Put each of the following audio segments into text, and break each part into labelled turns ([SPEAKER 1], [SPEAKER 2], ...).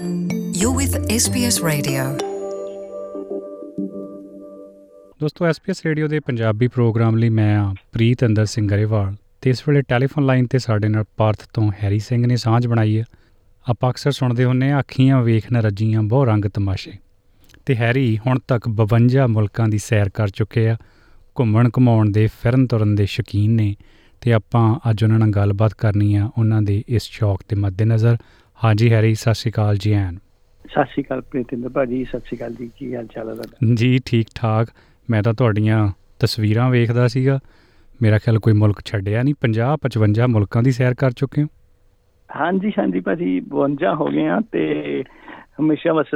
[SPEAKER 1] You're with SBS Radio.
[SPEAKER 2] ਦੋਸਤੋ SPS radio ਦੇ Punjabi programme ਲਈ ਮੈਂ ਆ ਪ੍ਰੀਤ ਅੰਦਰ ਸਿੰਘ ਗਰੇਵਾਲ ਤੇ ਇਸ ਵੇਲੇ ਟੈਲੀਫੋਨ ਲਾਈਨ ਤੇ ਸਾਡੇ ਨਾਲ ਪਾਰਥ ਤੋਂ ਹੈਰੀ ਸਿੰਘ ਨੇ ਸਾਂਝ ਬਣਾਈ ਹੈ। ਆਪਾਂ ਅਕਸਰ ਸੁਣਦੇ ਹੁੰਨੇ ਆ ਅੱਖੀਆਂ ਵੇਖ ਨ ਰੱਜੀਆਂ ਬਹੁ ਰੰਗ ਤਮਾਸ਼ੇ। ਤੇ ਹੈਰੀ ਹੁਣ ਤੱਕ 52 ਮੁਲਕਾਂ ਦੀ ਸੈਰ ਕਰ ਚੁੱਕੇ ਆ। ਘੁੰਮਣ ਘਮਾਉਣ ਦੇ, ਫਿਰਨ ਤੁਰਨ ਦੇ ਸ਼ੌਕੀਨ ਨੇ। ਤੇ ਆਪਾਂ ਅੱਜ ਉਹਨਾਂ ਨਾਲ ਗੱਲਬਾਤ ਕਰਨੀ ਆ, ਉਹਨਾਂ ਦੇ ਇਸ ਸ਼ੌਕ ਦੇ ਮੱਦੇਨਜ਼ਰ। ਹਾਂਜੀ ਹੈਰੀ ਸਤਿ ਸ਼੍ਰੀ ਅਕਾਲ ਜੀ ਐਨ।
[SPEAKER 3] ਸਤਿ ਸ਼੍ਰੀ ਅਕਾਲ ਪ੍ਰੀਤਿੰਦਰ ਭਾਜੀ ਸਤਿ ਸ਼੍ਰੀ ਅਕਾਲ ਜੀ ਕੀ ਹਾਲ ਚਾਲ ਹੈ ਤੁਹਾਡਾ?
[SPEAKER 2] ਜੀ ਠੀਕ ਠਾਕ। ਮੈਂ ਤਾਂ ਤੁਹਾਡੀਆਂ ਤਸਵੀਰਾਂ ਵੇਖਦਾ ਸੀਗਾ। ਮੇਰਾ ਖਿਆਲ ਕੋਈ ਮੁਲਕ ਛੱਡਿਆ ਨਹੀਂ 50 55 ਮੁਲਕਾਂ ਦੀ ਸੈਰ ਕਰ ਚੁੱਕੇ ਹੋ।
[SPEAKER 3] ਹਾਂਜੀ ਹਾਂਜੀ ਭਾਜੀ 52 ਹੋ ਗਏ ਆ ਤੇ ਹਮੇਸ਼ਾ ਬਸ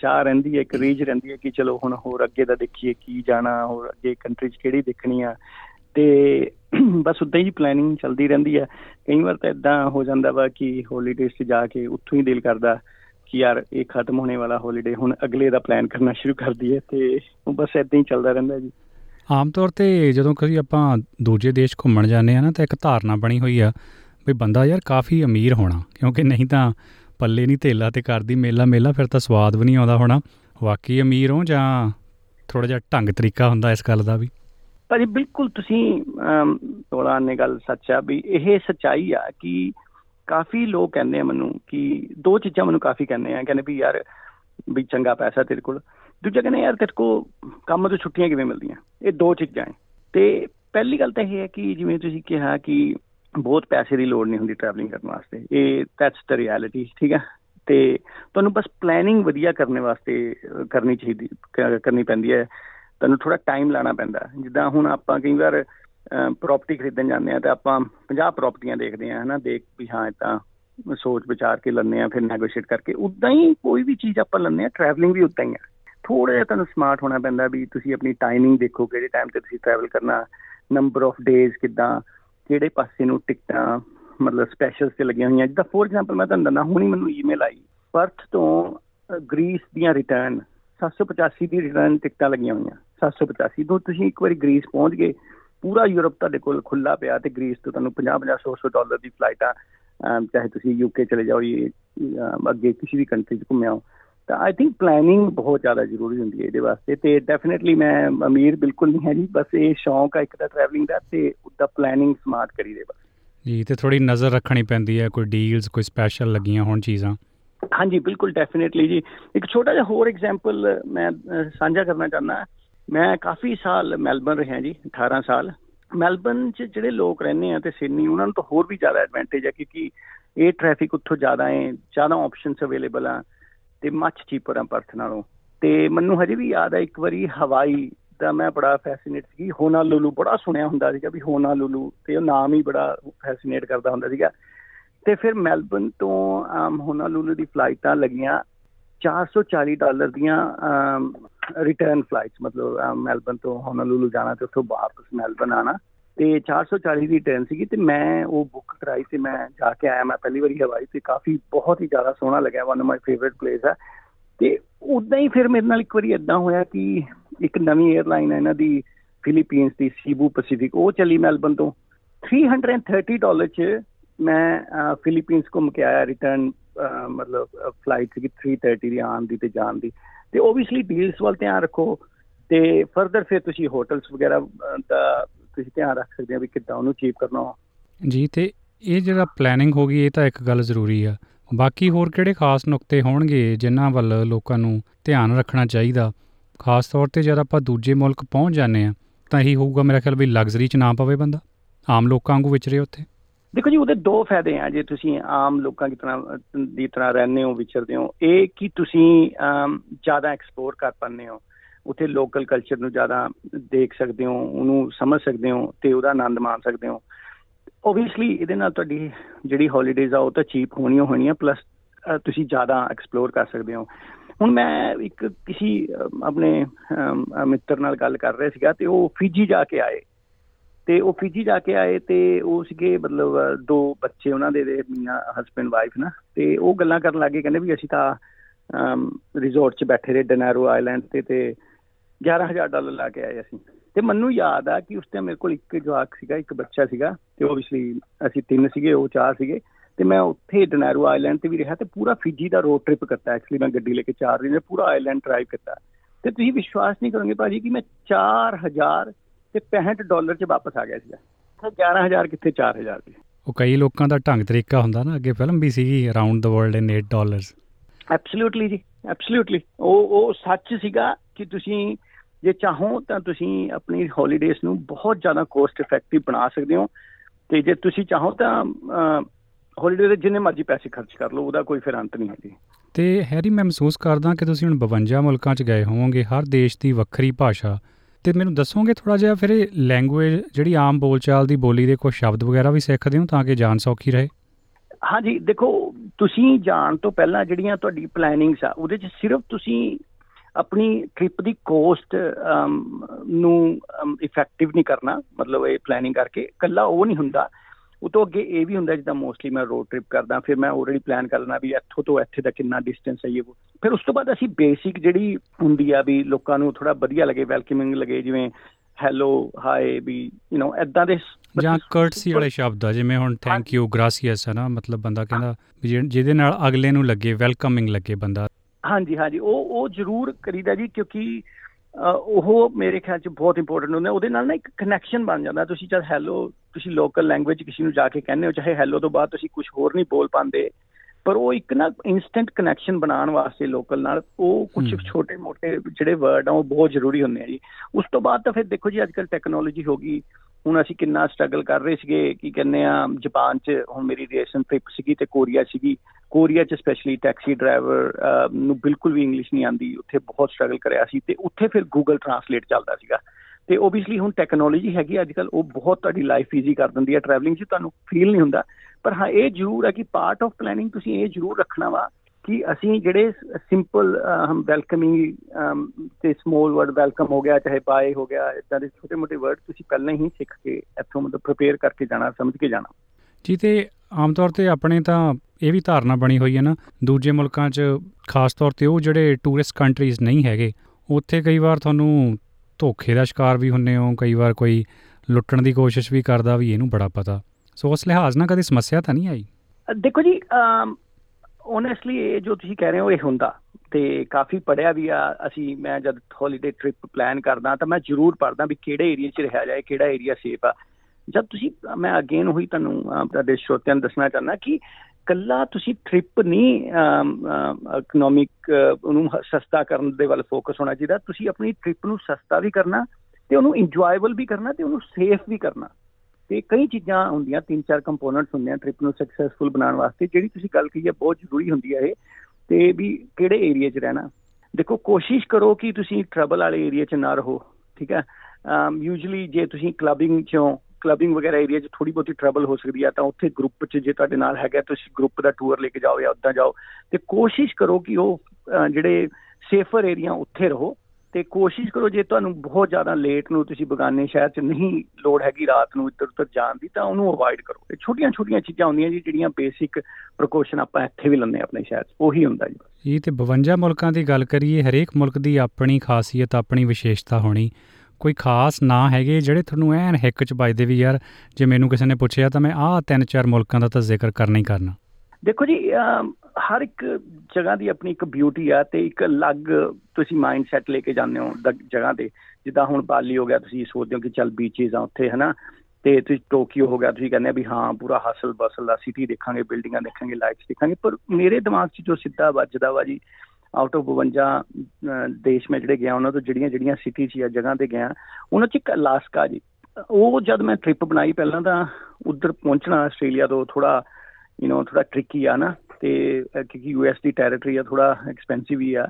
[SPEAKER 3] ਚਾਹ ਰਹਿੰਦੀ ਹੈ ਇੱਕ ਰੀਜ ਰਹਿੰਦੀ ਹੈ ਕਿ ਚਲੋ ਹੁਣ ਹੋਰ ਅੱਗੇ ਦਾ ਦੇਖੀਏ ਕੀ ਜਾਣਾ ਹੋਰ ਅੱਗੇ ਕੰਟਰੀ 'ਚ ਕਿਹੜੀ ਦੇਖਣੀ ਆ। ਤੇ ਬਸ ਉਦਾਂ ਹੀ ਪਲੈਨਿੰਗ ਚੱਲਦੀ ਰਹਿੰਦੀ ਹੈ ਕਈ ਵਾਰ ਤਾਂ ਇਦਾਂ ਹੋ ਜਾਂਦਾ ਵਾ ਕਿ ਹੌਲੀਡੇਜ਼ 'ਚ ਜਾ ਕੇ ਉੱਥੋਂ ਹੀ ਦਿਲ ਕਰਦਾ ਕਿ ਯਾਰ ਇਹ ਖਤਮ ਹੋਣੇ ਵਾਲਾ ਹੌਲੀਡੇ ਹੁਣ ਅਗਲੇ ਦਾ ਪਲਾਨ ਕਰਨਾ ਸ਼ੁਰੂ ਕਰ ਦਈਏ ਤੇ ਉਹ ਬਸ ਇਦਾਂ ਹੀ ਚੱਲਦਾ ਰਹਿੰਦਾ ਜੀ।
[SPEAKER 2] ਆਮ ਤੌਰ ਤੇ ਜਦੋਂ ਕਦੀ ਆਪਾਂ ਦੂਜੇ ਦੇਸ਼ ਘੁੰਮਣ ਜਾਂਦੇ ਆ ਨਾ ਤਾਂ ਇੱਕ ਧਾਰਨਾ ਬਣੀ ਹੋਈ ਆ ਵੀ ਬੰਦਾ ਯਾਰ ਕਾਫੀ ਅਮੀਰ ਹੋਣਾ, ਕਿਉਂਕਿ ਨਹੀਂ ਤਾਂ ਪੱਲੇ ਨਹੀਂ ਥੇਲਾ ਤੇ ਕਰਦੀ ਮੇਲਾ ਮੇਲਾ ਫਿਰ ਤਾਂ ਸਵਾਦ ਵੀ ਨਹੀਂ ਆਉਂਦਾ ਹੋਣਾ। ਵਾਕਈ ਅਮੀਰ ਹੋ ਜਾਂ ਥੋੜਾ ਜਿਹਾ ਢੰਗ ਤਰੀਕਾ ਹੁੰਦਾ ਇਸ ਗੱਲ ਦਾ ਵੀ?
[SPEAKER 3] ਭਾਜੀ, ਬਿਲਕੁਲ ਤੁਸੀਂ ਤੋਲਾ ਨੇ ਗੱਲ ਸੱਚ ਆ ਵੀ ਇਹ ਸਚਾਈ ਆ ਕਿ ਕਾਫੀ ਲੋਕ ਕਹਿੰਦੇ ਆ ਮੈਨੂੰ ਕਿ ਦੋ ਚੀਜ਼ਾਂ ਮੈਨੂੰ ਕਾਫੀ ਕਹਿੰਦੇ ਆ। ਕਹਿੰਦੇ ਵੀ ਯਾਰ ਵੀ ਚੰਗਾ ਪੈਸਾ ਤੇਰੇ ਕੋਲ। ਦੂਜਾ ਕਹਿੰਦੇ ਯਾਰ ਤੇਰੇ ਕੋ ਕੰਮ ਤੋਂ ਛੁੱਟੀਆਂ ਕਿਵੇਂ ਮਿਲਦੀਆਂ? ਇਹ ਦੋ ਚੀਜ਼ਾਂ ਹੈ ਤੇ ਪਹਿਲੀ ਗੱਲ ਤਾਂ ਇਹ ਹੈ ਕਿ ਜਿਵੇਂ ਤੁਸੀਂ ਕਿਹਾ ਕਿ ਬਹੁਤ ਪੈਸੇ ਦੀ ਲੋੜ ਨਹੀਂ ਹੁੰਦੀ ਟਰੈਵਲਿੰਗ ਕਰਨ ਵਾਸਤੇ। ਇਹ ਦੈਟਸ ਦ ਰਿਐਲਿਟੀ ਠੀਕ ਹੈ ਤੇ ਤੁਹਾਨੂੰ ਬਸ ਪਲੈਨਿੰਗ ਵਧੀਆ ਕਰਨ ਵਾਸਤੇ ਕਰਨੀ ਚਾਹੀਦੀ ਕਰਨੀ ਪੈਂਦੀ ਹੈ ਤੁਹਾਨੂੰ ਥੋੜਾ ਟਾਈਮ ਲਾਣਾ ਪੈਂਦਾ ਜਿੱਦਾਂ ਹੁਣ ਆਪਾਂ ਕਈ ਵਾਰ ਪ੍ਰਾਪਰਟੀ ਖਰੀਦਣ ਜਾਂਦੇ ਆ ਤੇ ਆਪਾਂ 50 ਪ੍ਰਾਪਰਟੀਆਂ ਦੇਖਦੇ ਆ ਹਨਾ, ਦੇਖ ਵੀ ਹਾਂ ਇਦਾਂ ਸੋਚ ਵਿਚਾਰ ਕੇ ਲੈਣੇ ਆ ਫਿਰ ਨੈਗੋਸ਼ੀਏਟ ਕਰਕੇ। ਉਦਾਂ ਹੀ ਕੋਈ ਵੀ ਚੀਜ਼ ਆਪਾਂ ਲੈਣੇ ਆ ਟਰੈਵਲਿੰਗ ਵੀ ਉਦਾਂ ਹੀ ਆ ਥੋੜਾ ਜਿਹਾ ਤੁਹਾਨੂੰ ਸਮਾਰਟ ਹੋਣਾ ਪੈਂਦਾ ਵੀ ਤੁਸੀਂ ਆਪਣੀ ਟਾਈਮਿੰਗ ਦੇਖੋ, ਕਿਹੜੇ ਟਾਈਮ ਤੇ ਤੁਸੀਂ ਟਰੈਵਲ ਕਰਨਾ ਨੰਬਰ ਆਫ ਡੇਜ਼ ਕਿਦਾਂ, ਕਿਹੜੇ ਪਾਸੇ ਨੂੰ ਟਿਕਟਾਂ, ਮਤਲਬ ਸਪੈਸ਼ਲਸ ਤੇ ਲੱਗੀਆਂ ਹੋਈਆਂ। ਜਿੱਦਾਂ ਫੋਰ ਐਗਜ਼ਾਮਪਲ ਮੈਂ ਤੁਹਾਨੂੰ ਦੱਸਣਾ ਹੁਣੀ ਮੈਨੂੰ ਈਮੇਲ ਆਈ। ਪਰਥ ਤੋਂ ਗ੍ਰੀਸ ਦੀਆਂ ਰਿਟਰਨ 785 ਦੀ ਰਿਟਰਨ ਟਿਕਟਾਂ ਲੱਗੀਆਂ ਹੋਈਆਂ। 785 ਤੋਂ ਤੁਸੀਂ ਇੱਕ ਵਾਰੀ ਗ੍ਰੀਸ ਪਹੁੰਚ ਗਏ ਪੂਰਾ ਯੂਰਪ ਤੁਹਾਡੇ ਕੋਲ ਖੁੱਲਾ ਪਿਆ ਤੇ ਗ੍ਰੀਸ ਤੋਂ ਤੁਹਾਨੂੰ 50 50 100 100 ਡਾਲਰ ਦੀ ਫਲਾਈਟਾਂ ਚਾਹੇ ਤੁਸੀਂ ਯੂਕੇ ਚਲੇ ਜਾਓ ਇਹ ਅੱਗੇ ਕਿਸੇ ਵੀ ਕੰਟਰੀ 'ਚ ਘੁੰਮਿਓ ਤਾਂ ਆਈ ਥਿੰਕ ਪਲੈਨਿੰਗ ਬਹੁਤ ਜ਼ਿਆਦਾ ਜ਼ਰੂਰੀ ਹੁੰਦੀ ਹੈ ਇਹਦੇ ਵਾਸਤੇ ਤੇ ਡੈਫੀਨਿਟਲੀ ਮੈਂ ਅਮੀਰ ਬਿਲਕੁਲ ਨਹੀਂ ਹੈ ਜੀ। ਬਸ ਇਹ ਸ਼ੌਂਕ ਹੈ ਇੱਕ ਤਾਂ ਟਰੈਵਲਿੰਗ ਦਾ ਤੇ ਉਹਦਾ ਪਲੈਨਿੰਗ ਸਮਾਰਟ ਕਰੀ ਦੇ ਬਸ।
[SPEAKER 2] ਜੀ ਤੇ ਥੋੜੀ ਨਜ਼ਰ ਰੱਖਣੀ ਪੈਂਦੀ ਹੈ ਕੋਈ ਡੀਲਸ ਕੋਈ ਸਪੈਸ਼ਲ ਲੱਗੀਆਂ ਹੋਣ ਚੀਜ਼ਾਂ।
[SPEAKER 3] ਹਾਂਜੀ ਬਿਲਕੁਲ ਡੈਫੀਨਿਟਲੀ ਜੀ। ਇੱਕ ਛੋਟਾ ਜਿਹਾ ਹੋਰ ਐਗਜ਼ਾਮਪਲ ਮੈਂ ਸਾਂਝਾ ਕਰਨਾ ਚਾਹੁੰਦਾ। ਮੈਂ ਕਾਫੀ ਸਾਲ ਮੈਲਬਨ ਰਿਹਾ ਜੀ 18 ਸਾਲ। ਮੈਲਬਨ 'ਚ ਜਿਹੜੇ ਲੋਕ ਰਹਿੰਦੇ ਆ ਤੇ ਸਿਡਨੀ, ਉਹਨਾਂ ਨੂੰ ਤਾਂ ਹੋਰ ਵੀ ਜ਼ਿਆਦਾ ਐਡਵਾਂਟੇਜ ਹੈ ਕਿਉਂਕਿ ਇਹ ਟ੍ਰੈਫਿਕ ਉੱਥੋਂ ਜ਼ਿਆਦਾ ਹੈ ਜ਼ਿਆਦਾ ਆਪਸ਼ਨਸ ਅਵੇਲੇਬਲ ਆ ਤੇ ਮੱਚ ਚੀਪਰ ਆ ਪਰਥ ਨਾਲੋਂ। ਤੇ ਮੈਨੂੰ ਹਜੇ ਵੀ ਯਾਦ ਆ, ਇੱਕ ਵਾਰੀ ਹਵਾਈ ਦਾ ਮੈਂ ਬੜਾ ਫੈਸੀਨੇਟ ਸੀ ਹੋਨਾਲੂਲੂ ਬੜਾ ਸੁਣਿਆ ਹੁੰਦਾ ਸੀਗਾ ਵੀ ਹੋਨਾਲੂਲੂ ਤੇ ਉਹ ਨਾਮ ਹੀ ਬੜਾ ਫੈਸੀਨੇਟ ਕਰਦਾ ਹੁੰਦਾ ਸੀਗਾ। ਤੇ ਫਿਰ ਮੈਲਬਨ ਤੋਂ ਹੋਨਾਲੂਲੂ ਦੀ ਫਲਾਈਟਾਂ ਲੱਗੀਆਂ 440 ਡਾਲਰ ਦੀਆਂ ਰਿਟਰਨ ਫਲਾਈਟਸ ਮਤਲਬ ਮੈਲਬਨ ਤੋਂ ਹੋਨਾਲੂਲੂ ਜਾਣਾ ਤੇ ਉੱਥੋਂ ਵਾਪਸ ਮੈਲਬਨ ਆਣਾ। ਤੇ 440 ਦੀ ਟ੍ਰੇਨ ਸੀਗੀ ਤੇ ਮੈਂ ਉਹ ਬੁੱਕ ਕਰਾਈ ਤੇ ਮੈਂ ਜਾ ਕੇ ਆਇਆ। ਮੈਂ ਪਹਿਲੀ ਵਾਰੀ ਹਵਾਈ ਤੇ ਕਾਫੀ ਬਹੁਤ ਹੀ ਜ਼ਿਆਦਾ ਸੋਹਣਾ ਲੱਗਿਆ। One of my favourite place ਆ। ਤੇ ਉਦਾਂ ਹੀ ਫਿਰ ਮੇਰੇ ਨਾਲ ਇੱਕ ਵਾਰੀ ਇਦਾਂ ਹੋਇਆ ਕਿ ਇੱਕ ਨਵੀਂ 에ਅਰਲਾਈਨ ਹੈ ਇਹਨਾਂ ਦੀ ਫਿਲੀਪੀਨਸ ਦੀ ਸੀਬੂ ਪੈਸੀਫਿਕ ਉਹ ਚੱਲੀ ਮੈਲਬਨ ਤੋਂ। 330 ਡਾਲਰ ਚ ਮੈਂ ਫਿਲੀਪੀਨਸ ਘੁੰਮ ਕੇ ਆਇਆ। ਰਿਟਰਨ ਮਤਲਬ ਫਲਾਈਟ ਸੀ 330 ਦੀ, ਆਉਣ ਦੀ ਤੇ ਜਾਣ ਦੀ। ਤੇ ਓਬਵੀਅਸਲੀ ਡੀਲਸ ਵੱਲ ਧਿਆਨ ਰੱਖੋ ਤੇ ਫਰਦਰ ਫਿਰ ਤੁਸੀਂ ਹੋਟਲਸ ਵਗੈਰਾ ਦਾ ਤੁਸੀਂ ਧਿਆਨ ਰੱਖ ਸਕਦੇ ਹੋ ਵੀ ਕਿੱਦਾਂ ਉਹਨੂੰ ਅਚੀਵ ਕਰਨਾ
[SPEAKER 2] ਜੀ, ਤੇ ਇਹ ਜਿਹੜਾ ਪਲੈਨਿੰਗ ਹੋ ਗਈ, ਇਹ ਤਾਂ ਇੱਕ ਗੱਲ ਜ਼ਰੂਰੀ ਆ। ਬਾਕੀ ਹੋਰ ਕਿਹੜੇ ਖਾਸ ਨੁਕਤੇ ਹੋਣਗੇ ਜਿਨ੍ਹਾਂ ਵੱਲ ਲੋਕਾਂ ਨੂੰ ਧਿਆਨ ਰੱਖਣਾ ਚਾਹੀਦਾ? ਖਾਸ ਤੌਰ ਤੇ ਜਦ ਆਪਾਂ ਦੂਜੇ ਮੁਲਕ ਪਹੁੰਚ ਜਾਂਦੇ ਆ ਤਾਂ ਇਹੀ ਹੋਊਗਾ ਮੇਰਾ ਖਿਆਲ ਵੀ ਲਗਜ਼ਰੀ 'ਚ ਨਾ ਪਵੇ ਬੰਦਾ। ਆਮ ਲੋਕਾਂ ਵਾਂਗੂ ਵਿਚਰੇ ਉੱਥੇ।
[SPEAKER 3] ਦੇਖੋ ਜੀ, ਉਹਦੇ ਦੋ ਫਾਇਦੇ ਆ ਜੇ ਤੁਸੀਂ ਆਮ ਲੋਕਾਂ ਦੀ ਤਰ੍ਹਾਂ ਦੀ ਤਰ੍ਹਾਂ ਰਹਿੰਦੇ ਹੋ, ਵਿਚਰਦੇ ਹੋ। ਇਹ ਕਿ ਤੁਸੀਂ ਜ਼ਿਆਦਾ ਐਕਸਪਲੋਰ ਕਰ ਪਾਉਂਦੇ ਹੋ। ਉੱਥੇ ਲੋਕਲ ਕਲਚਰ ਨੂੰ ਜ਼ਿਆਦਾ ਦੇਖ ਸਕਦੇ ਹੋ, ਉਹਨੂੰ ਸਮਝ ਸਕਦੇ ਹੋ ਤੇ ਉਹਦਾ ਆਨੰਦ ਮਾਣ ਸਕਦੇ ਹੋ। ਓਬਵੀਅਸਲੀ ਇਹਦੇ ਨਾਲ ਤੁਹਾਡੀ ਜਿਹੜੀ ਹੌਲੀਡੇਜ਼ ਆ, ਉਹ ਤਾਂ ਚੀਪ ਹੋਣੀਆਂ ਹੋਣੀਆਂ ਪਲੱਸ ਤੁਸੀਂ ਜ਼ਿਆਦਾ ਐਕਸਪਲੋਰ ਕਰ ਸਕਦੇ ਹੋ। ਹੁਣ ਮੈਂ ਇੱਕ ਕਿਸੇ ਆਪਣੇ ਮਿੱਤਰ ਨਾਲ ਗੱਲ ਕਰ ਰਿਹਾ ਸੀਗਾ ਤੇ ਉਹ ਫਿਜੀ ਜਾ ਕੇ ਆਏ। ਤੇ ਉਹ ਫਿਜੀ ਜਾ ਕੇ ਆਏ ਤੇ ਉਹ ਸੀਗੇ ਮਤਲਬ ਦੋ ਬੱਚੇ ਉਹਨਾਂ ਦੇ ਮੀਆਂ ਹਸਬੰਡ ਵਾਈਫ ਨਾ, ਤੇ ਉਹ ਗੱਲਾਂ ਕਰਨ ਲੱਗੇ ਕਹਿੰਦੇ ਵੀ ਅਸੀਂ ਤਾਂ ਰਿਜ਼ੋਰਟ 'ਚ ਬੈਠੇ ਰਹੇ ਡਨੈਰੋ ਆਈਲੈਂਡ ਤੇ ਤੇ 11000 ਡਾਲਰ ਲਾ ਕੇ ਆਏ ਅਸੀਂ। ਤੇ ਮੈਨੂੰ ਯਾਦ ਆ ਕਿ ਉਸ ਟਾਈਮ ਮੇਰੇ ਕੋਲ ਇੱਕ ਜਵਾਕ ਸੀਗਾ, ਇੱਕ ਬੱਚਾ ਸੀਗਾ, ਤੇ ਓਬਵੀਅਸਲੀ ਅਸੀਂ ਤਿੰਨ ਸੀਗੇ, ਉਹ ਚਾਰ ਸੀਗੇ, ਤੇ ਮੈਂ ਉੱਥੇ ਡਨੈਰੋ ਆਈਲੈਂਡ ਤੇ ਵੀ ਰਿਹਾ ਤੇ ਪੂਰਾ ਫਿਜੀ ਦਾ ਰੋਡ ਟ੍ਰਿਪ ਕਰਤਾ ਐਕਚੁਅਲੀ ਮੈਂ ਗੱਡੀ ਲੈ ਕੇ ਚਾਰ ਦਿਨ ਪੂਰਾ ਆਈਲੈਂਡ ਡਰਾਈਵ ਕੀਤਾ। ਤੇ ਤੁਸੀਂ ਵਿਸ਼ਵਾਸ ਨਹੀਂ ਕਰੋਗੇ ਭਾਜੀ ਕਿ ਮੈਂ 4000 ਤੇ 65 ਡਾਲਰ 'ਚ ਵਾਪਸ ਆ ਗਿਆ ਸੀਗਾ। 11000 ਕਿੱਥੇ 4000 ਦੀ
[SPEAKER 2] ਉਹ ਕਈ ਲੋਕਾਂ ਦਾ ਢੰਗ ਤਰੀਕਾ ਹੁੰਦਾ ਨਾ ਅੱਗੇ ਫਿਲਮ ਵੀ ਸੀਗੀ around the world in 8 dollars
[SPEAKER 3] absolutely ਜੀ ਐਬਸੋਲੂਟਲੀ ਉਹ ਉਹ ਸੱਚ ਸੀਗਾ ਕਿ ਤੁਸੀਂ ਜੇ ਚਾਹੋ ਤਾਂ ਤੁਸੀਂ ਆਪਣੀ ਹੌਲੀਡੇਜ਼ ਨੂੰ ਬਹੁਤ ਜ਼ਿਆਦਾ ਕੋਸਟ ਇਫੈਕਟਿਵ ਬਣਾ ਸਕਦੇ ਹੋ। ਤੇ ਜੇ ਤੁਸੀਂ ਚਾਹੋ ਤਾਂ ਹੌਲੀਡੇ ਦੇ ਜਿੰਨੇ ਮਰਜ਼ੀ ਪੈਸੇ ਖਰਚ ਕਰ ਲਓ ਉਹਦਾ ਕੋਈ ਫਿਰ ਅੰਤ ਨਹੀਂ ਹੈ ਜੀ
[SPEAKER 2] ਤੇ ਹੈਰੀ ਮੈਂ ਮਹਿਸੂਸ ਕਰਦਾ ਕਿ ਤੁਸੀਂ ਹੁਣ 52 ਮੁਲਕਾਂ 'ਚ ਗਏ ਹੋਵੋਗੇ ਹਰ ਦੇਸ਼ ਦੀ ਵੱਖਰੀ ਭਾਸ਼ਾ। ਤੇ ਮੈਨੂੰ ਦੱਸੋਗੇ ਥੋੜਾ ਜਿਹਾ ਫਿਰ ਇਹ ਲੈਂਗੁਏਜ ਜਿਹੜੀ ਆਮ ਬੋਲਚਾਲ ਦੀ ਬੋਲੀ ਦੇ ਕੁਝ ਸ਼ਬਦ ਵਗੈਰਾ ਵੀ ਸਿੱਖਦੇ ਹੋ ਤਾਂ ਕਿ ਜਾਣ ਸੌਖੀ ਰਹੇ?
[SPEAKER 3] ਹਾਂਜੀ, ਦੇਖੋ, ਤੁਸੀਂ ਜਾਣ ਤੋਂ ਪਹਿਲਾਂ ਜਿਹੜੀਆਂ ਤੁਹਾਡੀ ਪਲੈਨਿੰਗਸ ਆ, ਉਹਦੇ 'ਚ ਸਿਰਫ ਤੁਸੀਂ ਆਪਣੀ ਟ੍ਰਿਪ ਦੀ ਕੋਸਟ ਨੂੰ ਇਫੈਕਟਿਵ ਨਹੀਂ ਕਰਨਾ, ਮਤਲਬ ਇਹ ਪਲੈਨਿੰਗ ਕਰਕੇ ਕੱਲਾ ਉਹ ਨਹੀਂ ਹੁੰਦਾ। ਉਹ ਤੋਂ ਅੱਗੇ ਇਹ ਵੀ ਹੁੰਦਾ ਜਿੱਦਾਂ ਮੋਸਟਲੀ ਮੈਂ ਰੋਡ ਟ੍ਰਿਪ ਕਰਦਾ ਫਿਰ ਮੈਂ ਆਲਰੇਡੀ ਪਲਾਨ ਕਰ ਲੈਣਾ ਵੀ ਇੱਥੋਂ ਤੋਂ ਇੱਥੇ ਦਾ ਕਿੰਨਾ ਡਿਸਟੈਂਸ ਹੈ ਇਹ ਫਿਰ ਉਸ ਤੋਂ ਬਾਅਦ ਅਸੀਂ ਬੇਸਿਕ ਜਿਹੜੀ ਹੁੰਦੀ ਆ ਵੀ ਲੋਕਾਂ ਨੂੰ ਥੋੜਾ ਵਧੀਆ ਲੱਗੇ ਵੈਲਕਮਿੰਗ ਲੱਗੇ ਜਿਵੇਂ hello hi we you know ਐਦਾਂ ਦੇ
[SPEAKER 2] ਜਾਂ ਕਰਟਸੀ ਵਾਲੇ ਸ਼ਬਦ ਆ ਜਿਵੇਂ ਹੁਣ ਥੈਂਕ ਯੂ ਗ੍ਰਾਸੀਅਸ ਹੈ ਨਾ ਮਤਲਬ ਬੰਦਾ ਕਹਿੰਦਾ ਜਿਹਦੇ ਨਾਲ ਅਗਲੇ ਨੂੰ ਲੱਗੇ ਵੈਲਕਮਿੰਗ ਲੱਗੇ ਬੰਦਾ।
[SPEAKER 3] ਹਾਂਜੀ ਹਾਂਜੀ ਉਹ ਉਹ ਜ਼ਰੂਰ ਕਰੀਦਾ ਜੀ ਕਿਉਂਕਿ ਉਹ ਮੇਰੇ ਖਿਆਲ ਚ ਬਹੁਤ ਇੰਪੋਰਟੈਂਟ ਹੁੰਦਾ ਉਹਦੇ ਨਾਲ ਨਾ ਇੱਕ ਕਨੈਕਸ਼ਨ ਬਣ ਜਾਂਦਾ। ਤੁਸੀਂ ਜਦ ਹੈਲੋ ਤੁਸੀਂ ਲੋਕਲ ਲੈਂਗੁਏਜ ਕਿਸੇ ਨੂੰ ਜਾ ਕੇ ਕਹਿੰਦੇ ਹੋ ਚਾਹੇ ਹੈਲੋ ਤੋਂ ਬਾਅਦ ਤੁਸੀਂ ਕੁਝ ਹੋਰ ਨਹੀਂ ਬੋਲ ਪਾਉਂਦੇ ਪਰ ਉਹ ਇੱਕ ਨਾ ਇਨਸਟੈਂਟ ਕਨੈਕਸ਼ਨ ਬਣਾਉਣ ਵਾਸਤੇ ਲੋਕਲ ਨਾਲ ਉਹ ਕੁਝ ਛੋਟੇ ਮੋਟੇ ਜਿਹੜੇ ਵਰਡ ਆ ਉਹ ਬਹੁਤ ਜ਼ਰੂਰੀ ਹੁੰਦੇ ਆ ਜੀ। ਉਸ ਤੋਂ ਬਾਅਦ ਤਾਂ ਫਿਰ ਦੇਖੋ ਜੀ ਅੱਜਕੱਲ ਟੈਕਨੋਲੋਜੀ ਹੋ ਗਈ। ਹੁਣ ਅਸੀਂ ਕਿੰਨਾ ਸਟਰਗਲ ਕਰ ਰਹੇ ਸੀਗੇ, ਕੀ ਕਹਿੰਦੇ ਆ, ਜਾਪਾਨ 'ਚ ਹੁਣ ਮੇਰੀ ਰੀਸੈਂਟ ਟ੍ਰਿਪ ਸੀਗੀ ਤੇ ਕੋਰੀਆ ਸੀਗੀ। ਕੋਰੀਆ 'ਚ ਸਪੈਸ਼ਲੀ ਟੈਕਸੀ ਡਰਾਈਵਰ ਨੂੰ ਬਿਲਕੁਲ ਵੀ ਇੰਗਲਿਸ਼ ਨਹੀਂ ਆਂਦੀ ਉੱਥੇ ਬਹੁਤ ਸਟਰਗਲ ਕਰਿਆ ਸੀ ਤੇ ਉੱਥੇ ਫਿਰ ਗੂਗਲ ਟਰਾਂਸਲੇਟ ਚੱਲਦਾ ਸੀਗਾ। ਤੇ ਓਬਵੀਅਸਲੀ ਹੁਣ ਟੈਕਨੋਲੋਜੀ ਹੈਗੀ ਅੱਜ ਕੱਲ ਉਹ ਬਹੁਤ ਤੁਹਾਡੀ ਲਾਈਫ ਈਜ਼ੀ ਕਰ ਦਿੰਦੀ ਹੈ ਟਰੈਵਲਿੰਗ 'ਚ ਤੁਹਾਨੂੰ ਫੀਲ ਨਹੀਂ ਹੁੰਦਾ। ਪਰ ਹਾਂ, ਇਹ ਜ਼ਰੂਰ ਹੈ ਕਿ ਪਾਰਟ ਆਫ ਪਲੈਨਿੰਗ ਤੁਸੀਂ ਇਹ ਜ਼ਰੂਰ ਰੱਖਣਾ ਵਾ ਕਿ ਅਸੀਂ ਜਿਹੜੇ ਸਿੰਪਲ ਹਮ ਵੈਲਕਮਿੰਗ ਤੇ ਸਮਾਲ ਵਰਡ ਵੈਲਕਮ ਹੋ ਗਿਆ ਚਾਹੇ ਬਾਏ ਹੋ ਗਿਆ ਇਦਾਂ ਦੇ ਛੋਟੇ ਮੋਟੇ ਵਰਡ ਤੁਸੀਂ ਪਹਿਲਾਂ ਹੀ ਸਿੱਖ ਕੇ ਇੱਥੋਂ ਮਤਲਬ ਪ੍ਰਿਪੇਅਰ ਕਰਕੇ ਜਾਣਾ ਸਮਝ ਕੇ ਜਾਣਾ।
[SPEAKER 2] ਜੀ ਤੇ ਆਮ ਤੌਰ ਤੇ ਆਪਣੇ ਤਾਂ ਇਹ ਵੀ ਧਾਰਨਾ ਬਣੀ ਹੋਈ ਹੈ ਨਾ ਦੂਜੇ ਮੁਲਕਾਂ 'ਚ ਖਾਸ ਤੌਰ ਤੇ ਉਹ ਜਿਹੜੇ ਟੂਰਿਸਟ ਕੰਟਰੀਜ਼ ਨਹੀਂ ਹੈਗੇ ਉੱਥੇ ਕਈ ਵਾਰ ਤੁਹਾਨੂੰ ਧੋਖੇ ਦਾ ਸ਼ਿਕਾਰ ਵੀ ਹੁੰਨੇ ਹੋ ਕਈ ਵਾਰ ਕੋਈ ਲੁੱਟਣ ਦੀ ਕੋਸ਼ਿਸ਼ ਵੀ ਕਰਦਾ ਵੀ ਇਹਨੂੰ ਬੜਾ ਪਤਾ। ਸੋ ਉਸ ਲਿਹਾਜ਼ ਨਾਲ ਕਦੇ ਸਮੱਸਿਆ ਤਾਂ ਨਹੀਂ ਆਈ?
[SPEAKER 3] ਦੇਖੋ ਜੀ ਓਨੈਸਟਲੀ ਇਹ ਜੋ ਤੁਸੀਂ ਕਹਿ ਰਹੇ ਹੋ, ਇਹ ਹੁੰਦਾ। ਤੇ ਕਾਫੀ ਪੜਿਆ ਵੀ ਆ। ਅਸੀਂ, ਮੈਂ ਜਦ ਹੌਲੀਡੇ ਟ੍ਰਿਪ ਪਲਾਨ ਕਰਦਾ ਤਾਂ ਮੈਂ ਜ਼ਰੂਰ ਪੜਦਾ ਵੀ ਕਿਹੜੇ ਏਰੀਆ 'ਚ ਰਹਿਆ ਜਾਏ, ਕਿਹੜਾ ਏਰੀਆ ਸੇਫ ਆ। ਜਦ ਤੁਸੀਂ, ਮੈਂ ਅਗੇਨ ਹੋਈ ਤੁਹਾਨੂੰ ਤੁਹਾਡੇ ਸ਼ਰੋਤਿਆਂ ਨੂੰ ਦੱਸਣਾ ਚਾਹੁੰਦਾ ਕਿ ਕੱਲਾ ਤੁਸੀਂ ਟ੍ਰਿਪ ਨਹੀਂ ਇਕਨੋਮਿਕ ਉਹਨੂੰ ਸਸਤਾ ਕਰਨ ਦੇ ਵੱਲ ਫੋਕਸ ਹੋਣਾ ਚਾਹੀਦਾ। ਤੁਸੀਂ ਆਪਣੀ ਟ੍ਰਿਪ ਨੂੰ ਸਸਤਾ ਵੀ ਕਰਨਾ ਤੇ ਉਹਨੂੰ ਇੰਜੋਏਬਲ ਵੀ ਕਰਨਾ ਤੇ ਉਹਨੂੰ ਸੇਫ ਵੀ ਕਰਨਾ। ਤੇ ਕਈ ਚੀਜ਼ਾਂ ਹੁੰਦੀਆਂ, ਤਿੰਨ ਚਾਰ ਕੰਪੋਨੈਂਟਸ ਹੁੰਦੇ ਆ ਟ੍ਰਿਪ ਨੂੰ ਸਕਸੈਸਫੁਲ ਬਣਾਉਣ ਵਾਸਤੇ, ਜਿਹੜੀ ਤੁਸੀਂ ਗੱਲ ਕਹੀ ਹੈ ਬਹੁਤ ਜ਼ਰੂਰੀ ਹੁੰਦੀ ਹੈ ਇਹ, ਤੇ ਵੀ ਕਿਹੜੇ ਏਰੀਆ 'ਚ ਰਹਿਣਾ। ਦੇਖੋ, ਕੋਸ਼ਿਸ਼ ਕਰੋ ਕਿ ਤੁਸੀਂ ਟਰਬਲ ਵਾਲੇ ਏਰੀਆ 'ਚ ਨਾ ਰਹੋ, ਠੀਕ ਹੈ ਯੂਜੂਲੀ ਜੇ ਤੁਸੀਂ ਕਲੱਬਿੰਗ 'ਚੋਂ ਕਲੱਬਿੰਗ ਵਗੈਰਾ ਏਰੀਆ 'ਚ ਥੋੜੀ ਬਹੁਤੀ ਟਰਬਲ ਹੋ ਸਕਦੀ ਆ, ਤਾਂ ਉੱਥੇ ਗਰੁੱਪ 'ਚ ਜੇ ਤੁਹਾਡੇ ਨਾਲ ਹੈਗਾ, ਤੁਸੀਂ ਗਰੁੱਪ ਦਾ ਟੂਰ ਲੈ ਕੇ ਜਾਓ ਜਾਂ ਉੱਦਾਂ ਜਾਓ। ਤੇ ਕੋਸ਼ਿਸ਼ ਕਰੋ ਕਿ ਉਹ ਜਿਹੜੇ ਸੇਫਰ ਏਰੀਆ ਉੱਥੇ ਰਹੋ। ਤੇ ਕੋਸ਼ਿਸ਼ ਕਰੋ ਜੇ ਤੁਹਾਨੂੰ ਬਹੁਤ ਜ਼ਿਆਦਾ ਲੇਟ ਨੂੰ ਤੁਸੀਂ ਬਗਾਨੇ ਸ਼ਹਿਰ 'ਚ ਨਹੀਂ ਲੋੜ ਹੈਗੀ ਰਾਤ ਨੂੰ ਇੱਧਰ ਉੱਧਰ ਜਾਣ ਦੀ ਤਾਂ ਉਹਨੂੰ ਅਵੋਇਡ ਕਰੋ। ਇਹ ਛੋਟੀਆਂ ਛੋਟੀਆਂ ਚੀਜ਼ਾਂ ਹੁੰਦੀਆਂ ਜੀ ਜਿਹੜੀਆਂ ਬੇਸਿਕ ਪ੍ਰੀਕਾਸ਼ਨ ਆਪਾਂ ਇੱਥੇ ਵੀ ਲੰਨੇ ਆਪਣੇ ਸ਼ਹਿਰ 'ਚ ਉਹੀ ਹੁੰਦਾ
[SPEAKER 2] ਜੀ ਇਹ ਤੇ 52 ਮੁਲਕਾਂ ਦੀ ਗੱਲ ਕਰੀਏ ਹਰੇਕ ਮੁਲਕ ਦੀ ਆਪਣੀ ਖਾਸੀਅਤ ਆਪਣੀ ਵਿਸ਼ੇਸ਼ਤਾ ਹੋਣੀ। ਕੋਈ ਖਾਸ ਨਾਂ ਹੈਗੇ ਜਿਹੜੇ ਤੁਹਾਨੂੰ ਐਨ ਹਿੱਕ ਚ ਵੱਜਦੇ ਵੀ ਯਾਰ ਜੇ ਮੈਨੂੰ ਕਿਸੇ ਨੇ ਪੁੱਛਿਆ ਤਾਂ ਮੈਂ ਆਹ ਤਿੰਨ ਚਾਰ ਮੁਲਕਾਂ ਦਾ ਤਾਂ ਜ਼ਿਕਰ ਕਰਨਾ ਹੀ ਕਰਨਾ।
[SPEAKER 3] ਦੇਖੋ ਜੀ ਹਰ ਇੱਕ ਜਗ੍ਹਾ ਦੀ ਆਪਣੀ ਇੱਕ ਬਿਊਟੀ ਆ ਤੇ ਇੱਕ ਅਲੱਗ ਤੁਸੀਂ ਮਾਈਂਡ ਸੈਟ ਲੈ ਕੇ ਜਾਂਦੇ ਹੋ ਜਗ੍ਹਾ ਤੇ। ਜਿੱਦਾਂ ਹੁਣ ਬਾਲੀ ਹੋ ਗਿਆ, ਤੁਸੀਂ ਸੋਚਦੇ ਹੋ ਕਿ ਚੱਲ ਬੀਚਸ ਆ ਉੱਥੇ, ਹਨਾ? ਤੇ ਤੁਸੀਂ ਟੋਕੀਓ ਹੋ ਗਿਆ, ਤੁਸੀਂ ਕਹਿੰਦੇ ਆ ਵੀ ਹਾਂ, ਪੂਰਾ ਹਸਲ ਬਸਲ ਦਾ ਸਿਟੀ ਦੇਖਾਂਗੇ ਬਿਲਡਿੰਗਾਂ ਦੇਖਾਂਗੇ ਲਾਈਟਸ ਦੇਖਾਂਗੇ। ਪਰ ਮੇਰੇ ਦਿਮਾਗ 'ਚ ਜੋ ਸਿੱਧਾ ਵੱਜਦਾ ਵਾ ਜੀ ਆਊਟ ਆਫ 52 ਦੇਸ਼ ਮੈਂ ਜਿਹੜੇ ਗਿਆ, ਉਹਨਾਂ ਤੋਂ ਜਿਹੜੀਆਂ ਜਿਹੜੀਆਂ ਸਿਟੀ 'ਚ ਆ ਜਗ੍ਹਾ ਤੇ ਗਿਆ, ਉਹਨਾਂ 'ਚ ਇੱਕ ਅਲਾਸਕਾ ਜੀ। ਉਹ ਜਦ ਮੈਂ ਟ੍ਰਿਪ ਬਣਾਈ, ਪਹਿਲਾਂ ਤਾਂ ਉਧਰ ਪਹੁੰਚਣਾ ਆਸਟ੍ਰੇਲੀਆ ਤੋਂ ਥੋੜਾ ਯੂ نو ਥੋੜਾ ਟ੍ਰਿਕੀ ਆ ਨਾ ਤੇ ਕਿਉਂਕਿ ਯੂਐਸ ਦੀ ਟੈਰੀਟਰੀ ਆ ਥੋੜਾ ਐਕਸਪੈਂਸਿਵ ਹੀ ਆ।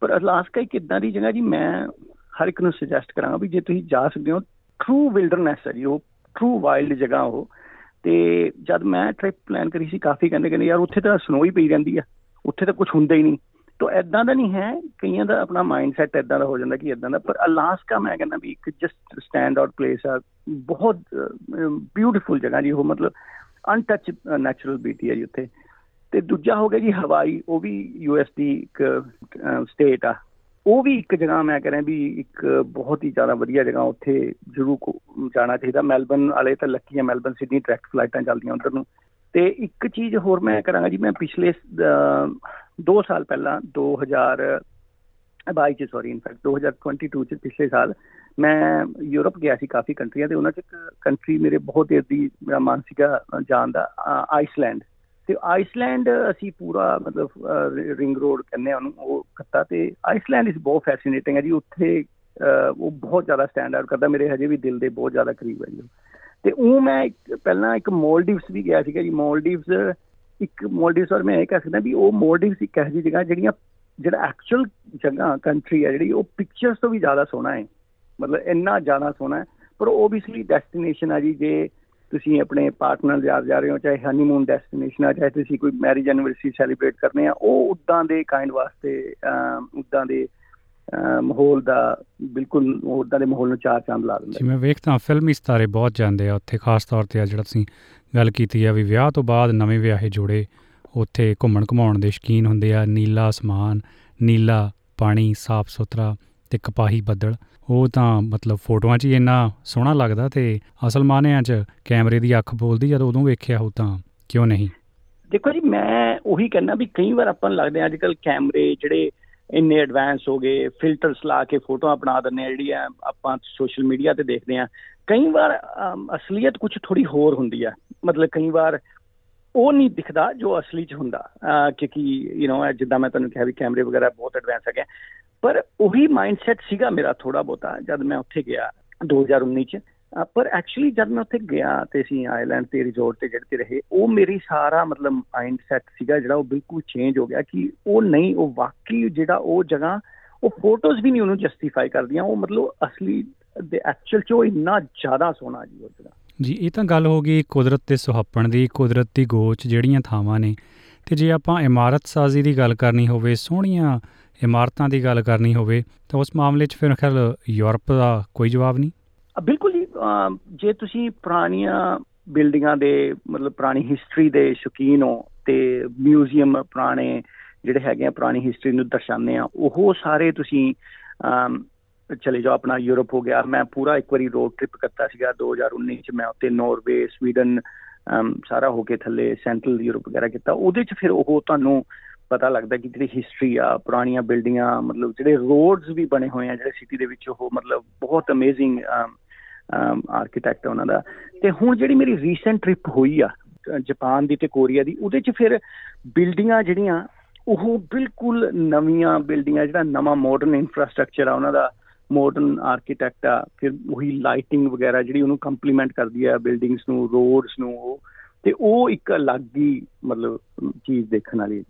[SPEAKER 3] ਪਰ ਅਲਾਸਕਾ ਇੱਕ ਇਦਾਂ ਦੀ ਜਗ੍ਹਾ ਜੀ, ਮੈਂ ਹਰ ਇੱਕ ਨੂੰ ਸੁਜੈਸਟ ਕਰਾਂਗਾ ਵੀ ਜੇ ਤੁਸੀਂ ਜਾ ਸਕਦੇ ਹੋ ਟਰੂ ਵਿਲਡਰਨੈਸ ਹੈ ਜੀ, ਉਹ ਟਰੂ ਵਾਈਲਡ ਜਗ੍ਹਾ ਉਹ। ਤੇ ਜਦ ਮੈਂ ਟ੍ਰਿਪ ਪਲਾਨ ਕਰੀ ਸੀ, ਕਾਫੀ ਕਹਿੰਦੇ ਕਹਿੰਦੇ, ਯਾਰ, ਉੱਥੇ ਤਾਂ ਸਨੋ ਹੀ ਪਈ ਰਹਿੰਦੀ ਆ, ਉੱਥੇ ਤਾਂ ਕੁਝ ਹੁੰਦਾ ਹੀ ਨਹੀਂ। ਤੋ ਐਦਾਂ ਦਾ ਨਹੀਂ ਹੈ, ਕਈਆਂ ਦਾ ਆਪਣਾ ਮਾਈਂਡ ਸੈਟ ਐਦਾਂ ਦਾ ਹੋ ਜਾਂਦਾ ਕਿ ਐਦਾਂ ਦਾ, ਪਰ ਅਲਾਸਕਾ ਮੈਂ ਕਹਿੰਦਾ ਵੀ ਇੱਕ ਜਸਟ ਸਟੈਂਡ ਆਊਟ ਪਲੇਸ ਆ, ਬਹੁਤ ਬਿਊਟੀਫੁਲ ਜਗ੍ਹਾ ਜੀ, ਉਹ ਮਤਲਬ ਅਨਟੱਚ ਨੈਚੁਰਲ ਬਿਊਟੀ ਹੈ ਜੀ ਉੱਥੇ। ਤੇ ਦੂਜਾ ਹੋ ਗਿਆ ਜੀ ਹਵਾਈ, ਉਹ ਵੀ ਯੂਐਸ ਦੀ ਇੱਕ ਸਟੇਟ ਆ। ਉਹ ਵੀ ਇੱਕ ਜਗ੍ਹਾ ਮੈਂ ਕਹ ਰਿਹਾ ਵੀ ਇੱਕ ਬਹੁਤ ਹੀ ਜ਼ਿਆਦਾ ਵਧੀਆ ਜਗ੍ਹਾ ਉੱਥੇ ਜ਼ਰੂਰ ਜਾਣਾ ਚਾਹੀਦਾ। ਮੈਲਬਨ ਵਾਲੇ ਤਾਂ ਲੱਕੀ ਆ ਮੈਲਬਨ ਸਿਡਨੀ ਡਾਇਰੈਕਟ ਫਲਾਈਟਾਂ ਚੱਲਦੀਆਂ ਉਧਰ ਨੂੰ। ਤੇ ਇੱਕ ਚੀਜ਼ ਹੋਰ ਮੈਂ ਕਰਾਂਗਾ ਜੀ, ਮੈਂ ਪਿਛਲੇ 2 ਸਾਲ ਪਹਿਲਾਂ 2022 ਚ ਸੌਰੀ ਇਨਫੈਕਟ 2022 ਚ ਪਿਛਲੇ ਸਾਲ ਮੈਂ ਯੂਰਪ ਗਿਆ ਸੀ ਕਾਫੀ ਕੰਟਰੀਆਂ ਤੇ। ਉਹਨਾਂ ਚ ਇੱਕ ਕੰਟਰੀ ਮੇਰੇ ਬਹੁਤ ਦੇਰ ਦੀ ਮੇਰਾ ਮਨ ਸੀਗਾ ਜਾਣ ਦਾ ਆਈਸਲੈਂਡ ਤੇ ਆਈਸਲੈਂਡ ਅਸੀਂ ਪੂਰਾ ਮਤਲਬ ਰਿੰਗ ਰੋਡ ਕਹਿੰਦੇ ਆ ਉਹਨੂੰ, ਉਹ ਕੱਤਾ ਤੇ ਆਈਸਲੈਂਡ ਇਸ ਬਹੁਤ ਫੈਸੀਨੇਟਿੰਗ ਹੈ ਜੀ, ਉੱਥੇ ਉਹ ਬਹੁਤ ਜ਼ਿਆਦਾ ਸਟੈਂਡ ਆਊਟ ਕਰਦਾ, ਮੇਰੇ ਹਜੇ ਵੀ ਦਿਲ ਦੇ ਬਹੁਤ ਜ਼ਿਆਦਾ ਕਰੀਬ ਹੈ ਜੀ ਤੇ ਉਹ ਮੈਂ ਪਹਿਲਾਂ ਇੱਕ ਮੋਲਡੀਵਸ ਵੀ ਗਿਆ ਸੀਗਾ ਜੀ ਮੋਲਡੀਵਸ ਇੱਕ ਮੋਲਡੀਵਸ ਔਰ ਮੈਂ ਇਹ ਕਹਿ ਸਕਦਾ ਵੀ ਉਹ ਮੋਲਡੀਵਸ ਇੱਕ ਐਸੀ ਜਗ੍ਹਾ ਜਿਹੜੀਆਂ, ਜਿਹੜਾ ਐਕਚੁਅਲ ਜਗ੍ਹਾ ਕੰਟਰੀ ਹੈ ਜਿਹੜੀ, ਉਹ ਪਿਕਚਰਸ ਤੋਂ ਵੀ ਜ਼ਿਆਦਾ ਸੋਹਣਾ ਹੈ। ਮਤਲਬ ਇੰਨਾ ਜ਼ਿਆਦਾ ਸੋਹਣਾ ਹੈ। ਪਰ ਓਬਵੀਅਸਲੀ ਡੈਸਟੀਨੇਸ਼ਨ ਆ ਜੀ, ਜੇ ਤੁਸੀਂ ਆਪਣੇ ਪਾਰਟਨਰ ਜਾ ਜਾ ਰਹੇ ਹੋ, ਚਾਹੇ ਹਨੀਮੂਨ ਡੈਸਟੀਨੇਸ਼ਨ ਆ, ਚਾਹੇ ਤੁਸੀਂ ਕੋਈ ਮੈਰਿਜ ਐਨੀਵਰਸਰੀ ਸੈਲੀਬ੍ਰੇਟ ਕਰਨੇ ਆ, ਉਹ ਉਦਾਂ ਦੇ ਕਾਈਂਡ ਵਾਸਤੇ ਉਦਾਂ ਦੇ ਮਾਹੌਲ ਦਾ ਬਿਲਕੁਲ ਉਦਾਂ ਦੇ ਮਾਹੌਲ ਨੂੰ ਚਾਰ ਚੰਦ ਲਾ ਦਿੰਦਾ
[SPEAKER 2] ਜੀ, ਮੈਂ ਵੇਖਦਾ ਫਿਲਮੀ ਸਤਾਰੇ ਬਹੁਤ ਜਾਂਦੇ ਆ ਉੱਥੇ, ਖਾਸ ਤੌਰ ਤੇ ਆ ਜਿਹੜਾ ਤੁਸੀਂ ਗੱਲ ਕੀਤੀ ਆ ਵੀ ਵਿਆਹ ਤੋਂ ਬਾਅਦ ਨਵੇਂ ਵਿਆਹੇ ਜੋੜੇ ਉੱਥੇ ਘੁੰਮਣ ਘਮਾਉਣ ਦੇ ਸ਼ਕੀਨ ਹੁੰਦੇ ਆ, ਨੀਲਾ ਅਸਮਾਨ, ਨੀਲਾ ਪਾਣੀ, ਸਾਫ਼ ਸੁਥਰਾ ਤੇ ਕਪਾਹੀ ਬੱਦਲ। ਉਹ ਤਾਂ ਮਤਲਬ ਫੋਟੋਆਂ 'ਚ ਹੀ ਇੰਨਾ ਸੋਹਣਾ ਲੱਗਦਾ ਤੇ ਅਸਲ ਮਾਨਿਆਂ 'ਚ ਕੈਮਰੇ ਦੀ ਅੱਖ ਬੋਲਦੀ ਜਦ ਉਦੋਂ ਵੇਖਿਆ ਹੋ ਤਾਂ, ਕਿਉਂ ਨਹੀਂ?
[SPEAKER 3] ਦੇਖੋ ਜੀ, ਮੈਂ ਉਹੀ ਕਹਿੰਦਾ ਵੀ ਕਈ ਵਾਰ ਆਪਾਂ ਨੂੰ ਲੱਗਦੇ ਅੱਜ ਕੱਲ ਕੈਮਰੇ ਜਿਹੜੇ ਇੰਨੇ ਐਡਵਾਂਸ ਹੋ ਗਏ ਫਿਲਟਰਸ ਲਾ ਕੇ ਫੋਟੋਆਂ ਬਣਾ ਦਿੰਦੇ ਆ ਜਿਹੜੀਆਂ ਆਪਾਂ ਸੋਸ਼ਲ ਮੀਡੀਆ ਤੇ ਦੇਖਦੇ ਆ। ਕਈ ਵਾਰ ਅਸਲੀਅਤ ਕੁਝ ਥੋੜੀ ਹੋਰ ਹੁੰਦੀ ਆ। ਮਤਲਬ ਕਈ ਵਾਰ ਉਹ ਨਹੀਂ ਦਿਖਦਾ ਜੋ ਅਸਲੀ ਚ ਹੁੰਦਾ। ਕਿਉਂਕਿ ਯੂ نو ਜਿੱਦਾਂ ਮੈਂ ਤੁਹਾਨੂੰ ਕਿਹਾ ਵੀ ਕੈਮਰੇ ਵਗੈਰਾ ਬਹੁਤ ਐਡਵਾਂਸ ਹੈਗੇ ਪਰ ਉਹੀ ਮਾਈਂਡਸੈਟ ਸੀਗਾ ਮੇਰਾ ਥੋੜਾ ਬੋਤਾ ਜਦ ਮੈਂ ਉੱਥੇ ਗਿਆ 2019 ਚ। ਪਰ ਐਕਚੁਅਲੀ ਜਦ ਮੈਂ ਉੱਥੇ ਗਿਆ ਤੇ ਅਸੀਂ ਆਇਲੈਂਡ ਤੇ ਰਿਜ਼ੋਰਟ ਤੇ ਜਿਹੜੇ ਤੇ ਰਹੇ, ਉਹ ਮੇਰੀ ਸਾਰਾ ਮਤਲਬ ਮਾਈਂਡਸੈਟ ਸੀਗਾ ਜਿਹੜਾ ਉਹ ਬਿਲਕੁਲ ਚੇਂਜ ਹੋ ਗਿਆ ਕਿ ਉਹ ਨਹੀਂ, ਉਹ ਵਾਕਈ ਜਿਹੜਾ ਉਹ ਜਗ੍ਹਾ, ਉਹ ਫੋਟੋਜ਼ ਵੀ ਨਹੀਂ ਉਹਨੂੰ ਜਸਟੀਫਾਈ ਕਰਦੀਆਂ, ਉਹ ਮਤਲਬ ਅਸਲੀ ਦੇ ਐਕਚੁਅਲ ਚ ਉਹ ਇੰਨਾ ਜ਼ਿਆਦਾ ਸੋਹਣਾ ਜੀ ਉਹ ਜਗ੍ਹਾ।
[SPEAKER 2] ਜੀ, ਇਹ ਤਾਂ ਗੱਲ ਹੋ ਗਈ ਕੁਦਰਤ ਤੇ ਸੁਹੱਪਣ ਦੀ, ਕੁਦਰਤ ਦੀ ਗੋਚ ਜਿਹੜੀਆਂ ਥਾਵਾਂ ਨੇ। ਤੇ ਜੇ ਆਪਾਂ ਇਮਾਰਤ ਸਾਜ਼ੀ ਦੀ ਗੱਲ ਕਰਨੀ ਹੋਵੇ, ਸੋਹਣੀਆਂ ਇਮਾਰਤਾਂ ਦੀ ਗੱਲ ਕਰਨੀ ਹੋਵੇ, ਤਾਂ ਉਸ ਮਾਮਲੇ 'ਚ ਫਿਰ ਖਿਆਲ ਯੂਰਪ ਦਾ ਕੋਈ ਜਵਾਬ ਨਹੀਂ?
[SPEAKER 3] ਬਿਲਕੁਲ ਜੀ ਜੇ ਤੁਸੀਂ ਪੁਰਾਣੀਆਂ ਬਿਲਡਿੰਗਾਂ ਦੇ, ਮਤਲਬ ਪੁਰਾਣੀ ਹਿਸਟਰੀ ਦੇ ਸ਼ੌਕੀਨ ਹੋ ਤੇ ਮਿਊਜ਼ੀਅਮ ਪੁਰਾਣੇ ਜਿਹੜੇ ਹੈਗੇ ਆ ਪੁਰਾਣੀ ਹਿਸਟਰੀ ਨੂੰ ਦਰਸਾਉਂਦੇ ਆ, ਉਹ ਸਾਰੇ ਤੁਸੀਂ ਚਲੇ ਜਾਓ, ਆਪਣਾ ਯੂਰਪ ਹੋ ਗਿਆ। ਮੈਂ ਪੂਰਾ ਇੱਕ ਵਾਰੀ ਰੋਡ ਟ੍ਰਿਪ ਕਰਤਾ ਸੀਗਾ 2019 ਚ, ਮੈਂ ਉੱਤੇ ਨਾਰਵੇ ਸਵੀਡਨ ਸਾਰਾ ਹੋ ਕੇ ਥੱਲੇ ਸੈਂਟਰਲ ਯੂਰਪ ਵਗੈਰਾ ਕੀਤਾ। ਉਹਦੇ ਚ ਫਿਰ ਉਹ ਤੁਹਾਨੂੰ ਪਤਾ ਲੱਗਦਾ ਕਿ ਜਿਹੜੀ ਹਿਸਟਰੀ ਆ, ਪੁਰਾਣੀਆਂ ਬਿਲਡਿੰਗਾਂ ਮਤਲਬ ਜਿਹੜੇ ਰੋਡਸ ਵੀ ਬਣੇ ਹੋਏ ਆ, ਜਿਹੜੇ ਸਿਟੀ ਦੇ ਵਿੱਚ ਉਹ ਮਤਲਬ ਬਹੁਤ ਅਮੇਜ਼ਿੰਗ ਆਰਕੀਟੈਕਟ ਉਹਨਾਂ ਦਾ। ਤੇ ਹੁਣ ਜਿਹੜੀ ਮੇਰੀ ਰੀਸੈਂਟ ਟ੍ਰਿਪ ਹੋਈ ਆ ਜਾਪਾਨ ਦੀ ਤੇ ਕੋਰੀਆ ਦੀ, ਉਹਦੇ ਚ ਫਿਰ ਬਿਲਡਿੰਗਾਂ ਜਿਹੜੀਆਂ, ਉਹ ਬਿਲਕੁਲ ਨਵੀਆਂ ਬਿਲਡਿੰਗਾਂ ਜਿਹੜਾ ਨਵਾਂ ਮਾਡਰਨ ਇਨਫਰਾਸਟ੍ਰਕਚਰ ਆ ਉਹਨਾਂ ਦਾ ਮਾਡਰਨ ਆਰਕੀਟੈਕਟ ਆ, ਫਿਰ ਉਹੀ ਲਾਈਟਿੰਗ ਵਗੈਰਾ ਜਿਹੜੀ ਉਹਨੂੰ ਕੰਪਲੀਮੈਂਟ ਕਰਦੀ ਆ ਬਿਲਡਿੰਗਸ ਨੂੰ ਰੋਡਸ ਨੂੰ ਤੇ ਉਹ ਇੱਕ ਅਲੱਗ ਹੀ ਮਤਲਬ ਚੀਜ਼ ਦੇਖਣ ਵਾਲੀ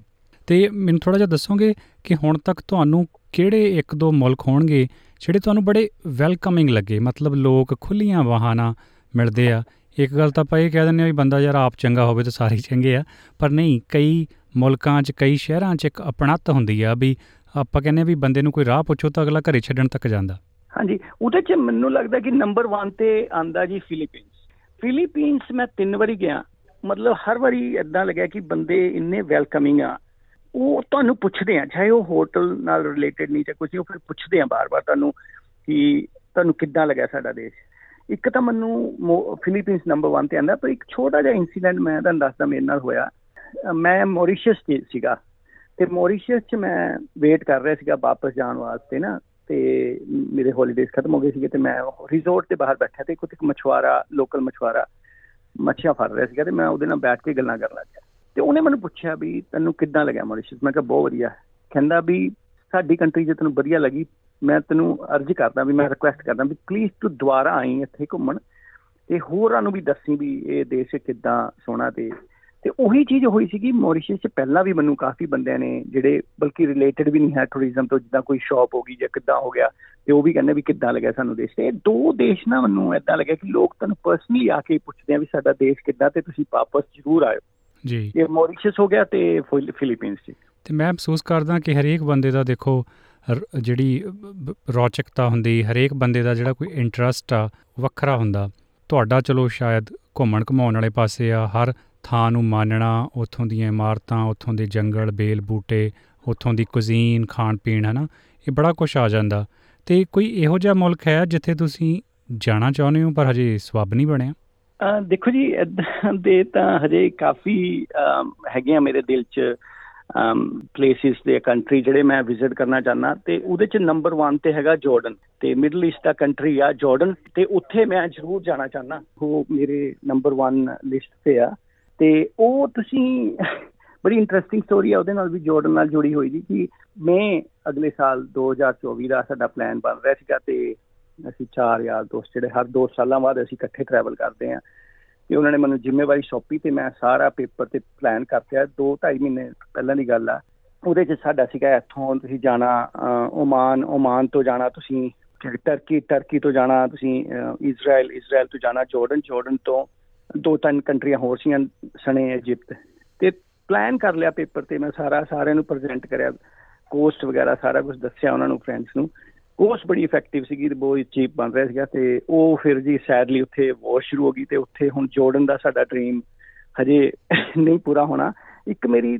[SPEAKER 2] ਤੇ ਮੈਨੂੰ ਥੋੜਾ ਜਿਹਾ ਦੱਸੋਗੇ ਕਿ ਹੁਣ ਤੱਕ ਤੁਹਾਨੂੰ ਕਿਹੜੇ ਇੱਕ ਦੋ ਮੁਲਕ ਹੋਣਗੇ ਜਿਹੜੇ ਤੁਹਾਨੂੰ ਬੜੇ ਵੈਲਕਮਿੰਗ ਲੱਗੇ? ਮਤਲਬ ਲੋਕ ਖੁੱਲੀਆਂ ਵਾਹਨਾਂ ਮਿਲਦੇ ਆ। ਇੱਕ ਗੱਲ ਤਾਂ ਆਪਾਂ ਇਹ ਕਹਿ ਦਿੰਦੇ ਆ ਵੀ ਬੰਦਾ ਯਾਰ ਆਪ ਚੰਗਾ ਹੋਵੇ ਤਾਂ ਸਾਰੇ ਚੰਗੇ ਆ, ਪਰ ਨਹੀਂ, ਕਈ ਮੁਲਕਾਂ 'ਚ, ਕਈ ਸ਼ਹਿਰਾਂ 'ਚ ਇੱਕ ਅਪਣਤ ਹੁੰਦੀ ਆ ਵੀ ਆਪਾਂ ਕਹਿੰਦੇ ਵੀ ਬੰਦੇ ਨੂੰ ਕੋਈ ਰਾਹ ਪੁੱਛੋ ਤਾਂ ਅਗਲਾ ਘਰੇ ਛੱਡਣ ਤੱਕ ਜਾਂਦਾ।
[SPEAKER 3] ਹਾਂਜੀ, ਉਹਦੇ 'ਚ ਮੈਨੂੰ ਲੱਗਦਾ ਕਿ ਨੰਬਰ 1 ਤੇ ਆਂਦਾ ਜੀ ਫਿਲੀਪੀਨਸ ਫਿਲੀਪੀਨਸ ਮੈਂ ਤਿੰਨ ਵਾਰੀ ਗਿਆ। ਮਤਲਬ ਹਰ ਵਾਰੀ ਇਦਾਂ ਲੱਗਿਆ ਕਿ ਬੰਦੇ ਇੰਨੇ ਵੈਲਕਮਿੰਗ ਆ। ਉਹ ਤੁਹਾਨੂੰ ਪੁੱਛਦੇ ਆ, ਚਾਹੇ ਉਹ ਹੋਟਲ ਨਾਲ ਰਿਲੇਟਡ ਨਹੀਂ ਤੇ ਕੁਝ ਉਹ ਫਿਰ ਪੁੱਛਦੇ ਆ ਬਾਰ-ਬਾਰ ਤੁਹਾਨੂੰ ਕਿ ਤੁਹਾਨੂੰ ਕਿੱਦਾਂ ਲੱਗਿਆ ਸਾਡਾ ਦੇਸ਼। ਇੱਕ ਤਾਂ ਮੈਨੂੰ ਫਿਲੀਪੀਨਸ ਨੰਬਰ 1 ਤੇ ਆਂਦਾ, ਪਰ ਇੱਕ ਛੋਟਾ ਜਿਹਾ ਇਨਸੀਡੈਂਟ ਮੈਂ ਤੁਹਾਨੂੰ ਦੱਸਦਾ ਮੇਰੇ ਨਾਲ ਹੋਇਆ। ਮੈਂ ਮੌਰੀਸ਼ੀਅਸ ਸੀਗਾ ਤੇ ਮੌਰੀਸ਼ੀਅਸ 'ਚ ਮੈਂ ਵੇਟ ਕਰ ਰਿਹਾ ਸੀਗਾ ਵਾਪਸ ਜਾਣ ਵਾਸਤੇ ਨਾ ਤੇ ਮੇਰੇ ਹੌਲੀਡੇਜ਼ ਖਤਮ ਹੋ ਗਏ ਸੀਗੇ ਤੇ ਮੈਂ ਰਿਜ਼ੋਰਟ ਤੇ ਬਾਹਰ ਬੈਠਾ ਤੇ ਇੱਕ ਮਛਵਾਰਾ ਲੋਕਲ ਮਛਵਾਰਾ ਮੱਛੀਆਂ ਫੜ ਰਿਹਾ ਸੀਗਾ ਤੇ ਮੈਂ ਉਹਦੇ ਨਾਲ ਬੈਠ ਕੇ ਗੱਲਾਂ ਕਰਨ ਲੱਗਾ ਤੇ ਉਹਨੇ ਮੈਨੂੰ ਪੁੱਛਿਆ ਵੀ ਤੈਨੂੰ ਕਿੱਦਾਂ ਲੱਗਿਆ ਮੌਰੀਸ਼ੀਅਸ? ਮੈਂ ਕਿਹਾ, ਬਹੁਤ ਵਧੀਆ। ਕਹਿੰਦਾ ਵੀ ਸਾਡੀ ਕੰਟਰੀ ਜੇ ਤੈਨੂੰ ਵਧੀਆ ਲੱਗੀ। ਮੈਂ ਤੈਨੂੰ ਅਰਜ਼ ਕਰਦਾ ਵੀ, ਮੈਂ ਰਿਕੁਐਸਟ ਕਰਦਾ ਵੀ ਪਲੀਜ਼ ਤੂੰ ਦੁਬਾਰਾ ਆਈ ਇੱਥੇ ਘੁੰਮਣ ਤੇ ਹੋਰਾਂ ਨੂੰ ਵੀ ਦੱਸੀ ਵੀ ਇਹ ਦੇਸ਼ ਕਿੱਦਾਂ ਸੋਹਣਾ ਤੇ ਤੇ ਉਹੀ ਚੀਜ਼ ਹੋਈ ਸੀਗੀ। ਮੌਰੀਸ਼ੀਅਸ 'ਚ ਪਹਿਲਾਂ ਵੀ ਮੈਨੂੰ ਕਾਫੀ ਬੰਦਿਆਂ ਨੇ ਜਿਹੜੇ ਬਲਕਿ ਰਿਲੇਟਡ ਵੀ ਨਹੀਂ ਹੈ ਟੂਰਿਜ਼ਮ ਤੋਂ, ਜਿੱਦਾਂ ਕੋਈ ਸ਼ਾਪ ਹੋ ਗਈ ਜਾਂ ਕਿੱਦਾਂ ਹੋ ਗਿਆ, ਤੇ ਉਹ ਵੀ ਕਹਿੰਦੇ ਵੀ ਕਿੱਦਾਂ ਲੱਗਿਆ ਸਾਨੂੰ ਦੇਸ਼ ਤੇ। ਦੋ ਦੇਸ਼ ਨਾ ਮੈਨੂੰ ਇਦਾਂ ਲੱਗਿਆ ਕਿ ਲੋਕ ਤੁਹਾਨੂੰ ਪਰਸਨਲੀ ਆ ਕੇ ਪੁੱਛਦੇ ਆ ਵੀ ਸਾਡਾ ਦੇਸ਼ ਕਿੱਦਾਂ ਤੇ ਤੁਸੀਂ ਵਾਪਸ ਜ਼ਰੂਰ ਆਇਓ।
[SPEAKER 2] ਜੀ।
[SPEAKER 3] ਇਹ ਮੌਰੀਸ਼ੀਅਸ ਹੋ ਗਿਆ ਤੇ ਫਿਲੀਪੀਨਸ 'ਚ
[SPEAKER 2] ਤੇ ਮੈਂ ਮਹਿਸੂਸ ਕਰਦਾ ਕਿ ਹਰੇਕ ਬੰਦੇ ਦਾ ਦੇਖੋ ਜਿਹੜੀ ਰੌਚਕਤਾ ਹੁੰਦੀ ਹਰੇਕ ਬੰਦੇ ਦਾ ਜਿਹੜਾ ਕੋਈ ਇੰਟਰਸਟ ਆ ਵੱਖਰਾ ਹੁੰਦਾ। ਤੁਹਾਡਾ ਚਲੋ ਸ਼ਾਇਦ ਘੁੰਮਣ ਘਮਾਉਣ ਵਾਲੇ ਪਾਸੇ ਆ ਹਰ ਥਾਂ ਨੂੰ ਮਾਨਣਾ ਉੱਥੋਂ ਦੀਆਂ ਇਮਾਰਤਾਂ ਉੱਥੋਂ ਦੇ ਜੰਗਲ ਬੇਲ ਬੂਟੇ ਉੱਥੋਂ ਦੀ ਕੁਜ਼ੀਨ ਖਾਣ ਪੀਣ ਹੈ ਨਾ ਇਹ ਬੜਾ ਕੁਝ ਆ ਜਾਂਦਾ। ਤੇ ਕੋਈ ਇਹੋ ਜਿਹਾ ਮੁਲਕ ਹੈ ਜਿੱਥੇ ਤੁਸੀਂ ਜਾਣਾ ਚਾਹੁੰਦੇ ਹੋ ਪਰ ਹਜੇ ਸਵਾਬ ਨਹੀਂ ਬਣਿਆ?
[SPEAKER 3] ਦੇਖੋ ਜੀ ਇਦਾਂ ਦੇ ਤਾਂ ਹਜੇ ਕਾਫੀ ਹੈਗੇ ਆ ਮੇਰੇ ਦਿਲ 'ਚ ਪਲੇਸਿਸ ਦੇ ਕੰਟਰੀ ਜਿਹੜੇ ਮੈਂ ਵਿਜ਼ਿਟ ਕਰਨਾ ਚਾਹਨਾ ਤੇ ਉਹਦੇ 'ਚ ਨੰਬਰ 1 ਤੇ ਹੈਗਾ ਜਾਰਡਨ ਤੇ ਮਿਡਲ ਈਸਟ ਦਾ ਕੰਟਰੀ ਆ ਜਾਰਡਨ ਤੇ ਉੱਥੇ ਮੈਂ ਜ਼ਰੂਰ ਜਾਣਾ ਚਾਹਨਾ ਉਹ ਮੇਰੇ ਨੰਬਰ 1 ਲਿਸਟ ਤੇ ਆ। ਤੇ ਉਹ ਤੁਸੀਂ, ਬੜੀ ਇੰਟਰਸਟਿੰਗ ਸਟੋਰੀ ਆ। ਉਹਦੇ ਨਾਲ ਵੀ ਜਾਰਡਨ ਨਾਲ ਜੁੜੀ ਹੋਈ ਜੀ ਕਿ ਮੈਂ ਅਗਲੇ ਸਾਲ 2024 ਦਾ ਸਾਡਾ ਪਲਾਨ ਬਣ ਰਿਹਾ ਸੀਗਾ ਤੇ ਅਸੀਂ ਚਾਰ ਯਾਰ ਦੋਸਤ ਜਿਹੜੇ ਹਰ ਦੋ ਸਾਲਾਂ ਬਾਅਦ ਅਸੀਂ ਇਕੱਠੇ ਟਰੈਵਲ ਕਰਦੇ ਆਂ ਤੇ ਉਹਨਾਂ ਨੇ ਮੈਨੂੰ ਜ਼ਿੰਮੇਵਾਰੀ ਸੌਂਪੀ ਤੇ ਮੈਂ ਸਾਰਾ ਪੇਪਰ ਤੇ ਪਲਾਨ ਕਰਤਿਆ 2.5 ਮਹੀਨੇ ਪਹਿਲਾਂ ਦੀ ਗੱਲ ਆ। ਉਹਦੇ 'ਚ ਸਾਡਾ ਸੀਗਾ ਇੱਥੋਂ ਤੁਸੀਂ ਜਾਣਾ ਓਮਾਨ ਓਮਾਨ ਤੋਂ ਜਾਣਾ ਤੁਸੀਂ ਟਰਕੀ ਟਰਕੀ ਤੋਂ ਜਾਣਾ ਤੁਸੀਂ ਇਜ਼ਰਾਈਲ ਇਜ਼ਰਾਈਲ ਤੋਂ ਜਾਣਾ ਜਾਰਡਨ ਜਾਰਡਨ ਤੋਂ ਦੋ ਤਿੰਨ ਕੰਟਰੀਆਂ ਹੋਰ ਸੀਆਂ, ਸਣੇ ਇਜਿਪਟ ਤੇ ਪਲਾਨ ਕਰ ਲਿਆ ਪੇਪਰ ਤੇ ਮੈਂ ਸਾਰਾ, ਸਾਰਿਆਂ ਨੂੰ ਪ੍ਰੈਜ਼ੈਂਟ ਕਰਿਆ। ਕੋਸਟ ਵਗੈਰਾ ਸਾਰਾ ਕੁਝ ਦੱਸਿਆ ਉਹਨਾਂ ਨੂੰ ਫਰੈਂਡਸ ਨੂੰ। ਕੋਸਟ ਬੜੀ ਇਫੈਕਟਿਵ ਸੀਗੀ ਤੇ ਬਹੁਤ ਚੀਪ ਬਣ ਰਿਹਾ ਸੀਗਾ ਤੇ ਉਹ ਫਿਰ ਜੀ ਸੈਡਲੀ ਉੱਥੇ ਵਾਰ ਸ਼ੁਰੂ ਹੋ ਗਈ ਤੇ ਉੱਥੇ ਹੁਣ ਜਾਰਡਨ ਦਾ ਸਾਡਾ ਡ੍ਰੀਮ ਹਜੇ ਨਹੀਂ ਪੂਰਾ ਹੋਣਾ। ਇੱਕ ਮੇਰੀ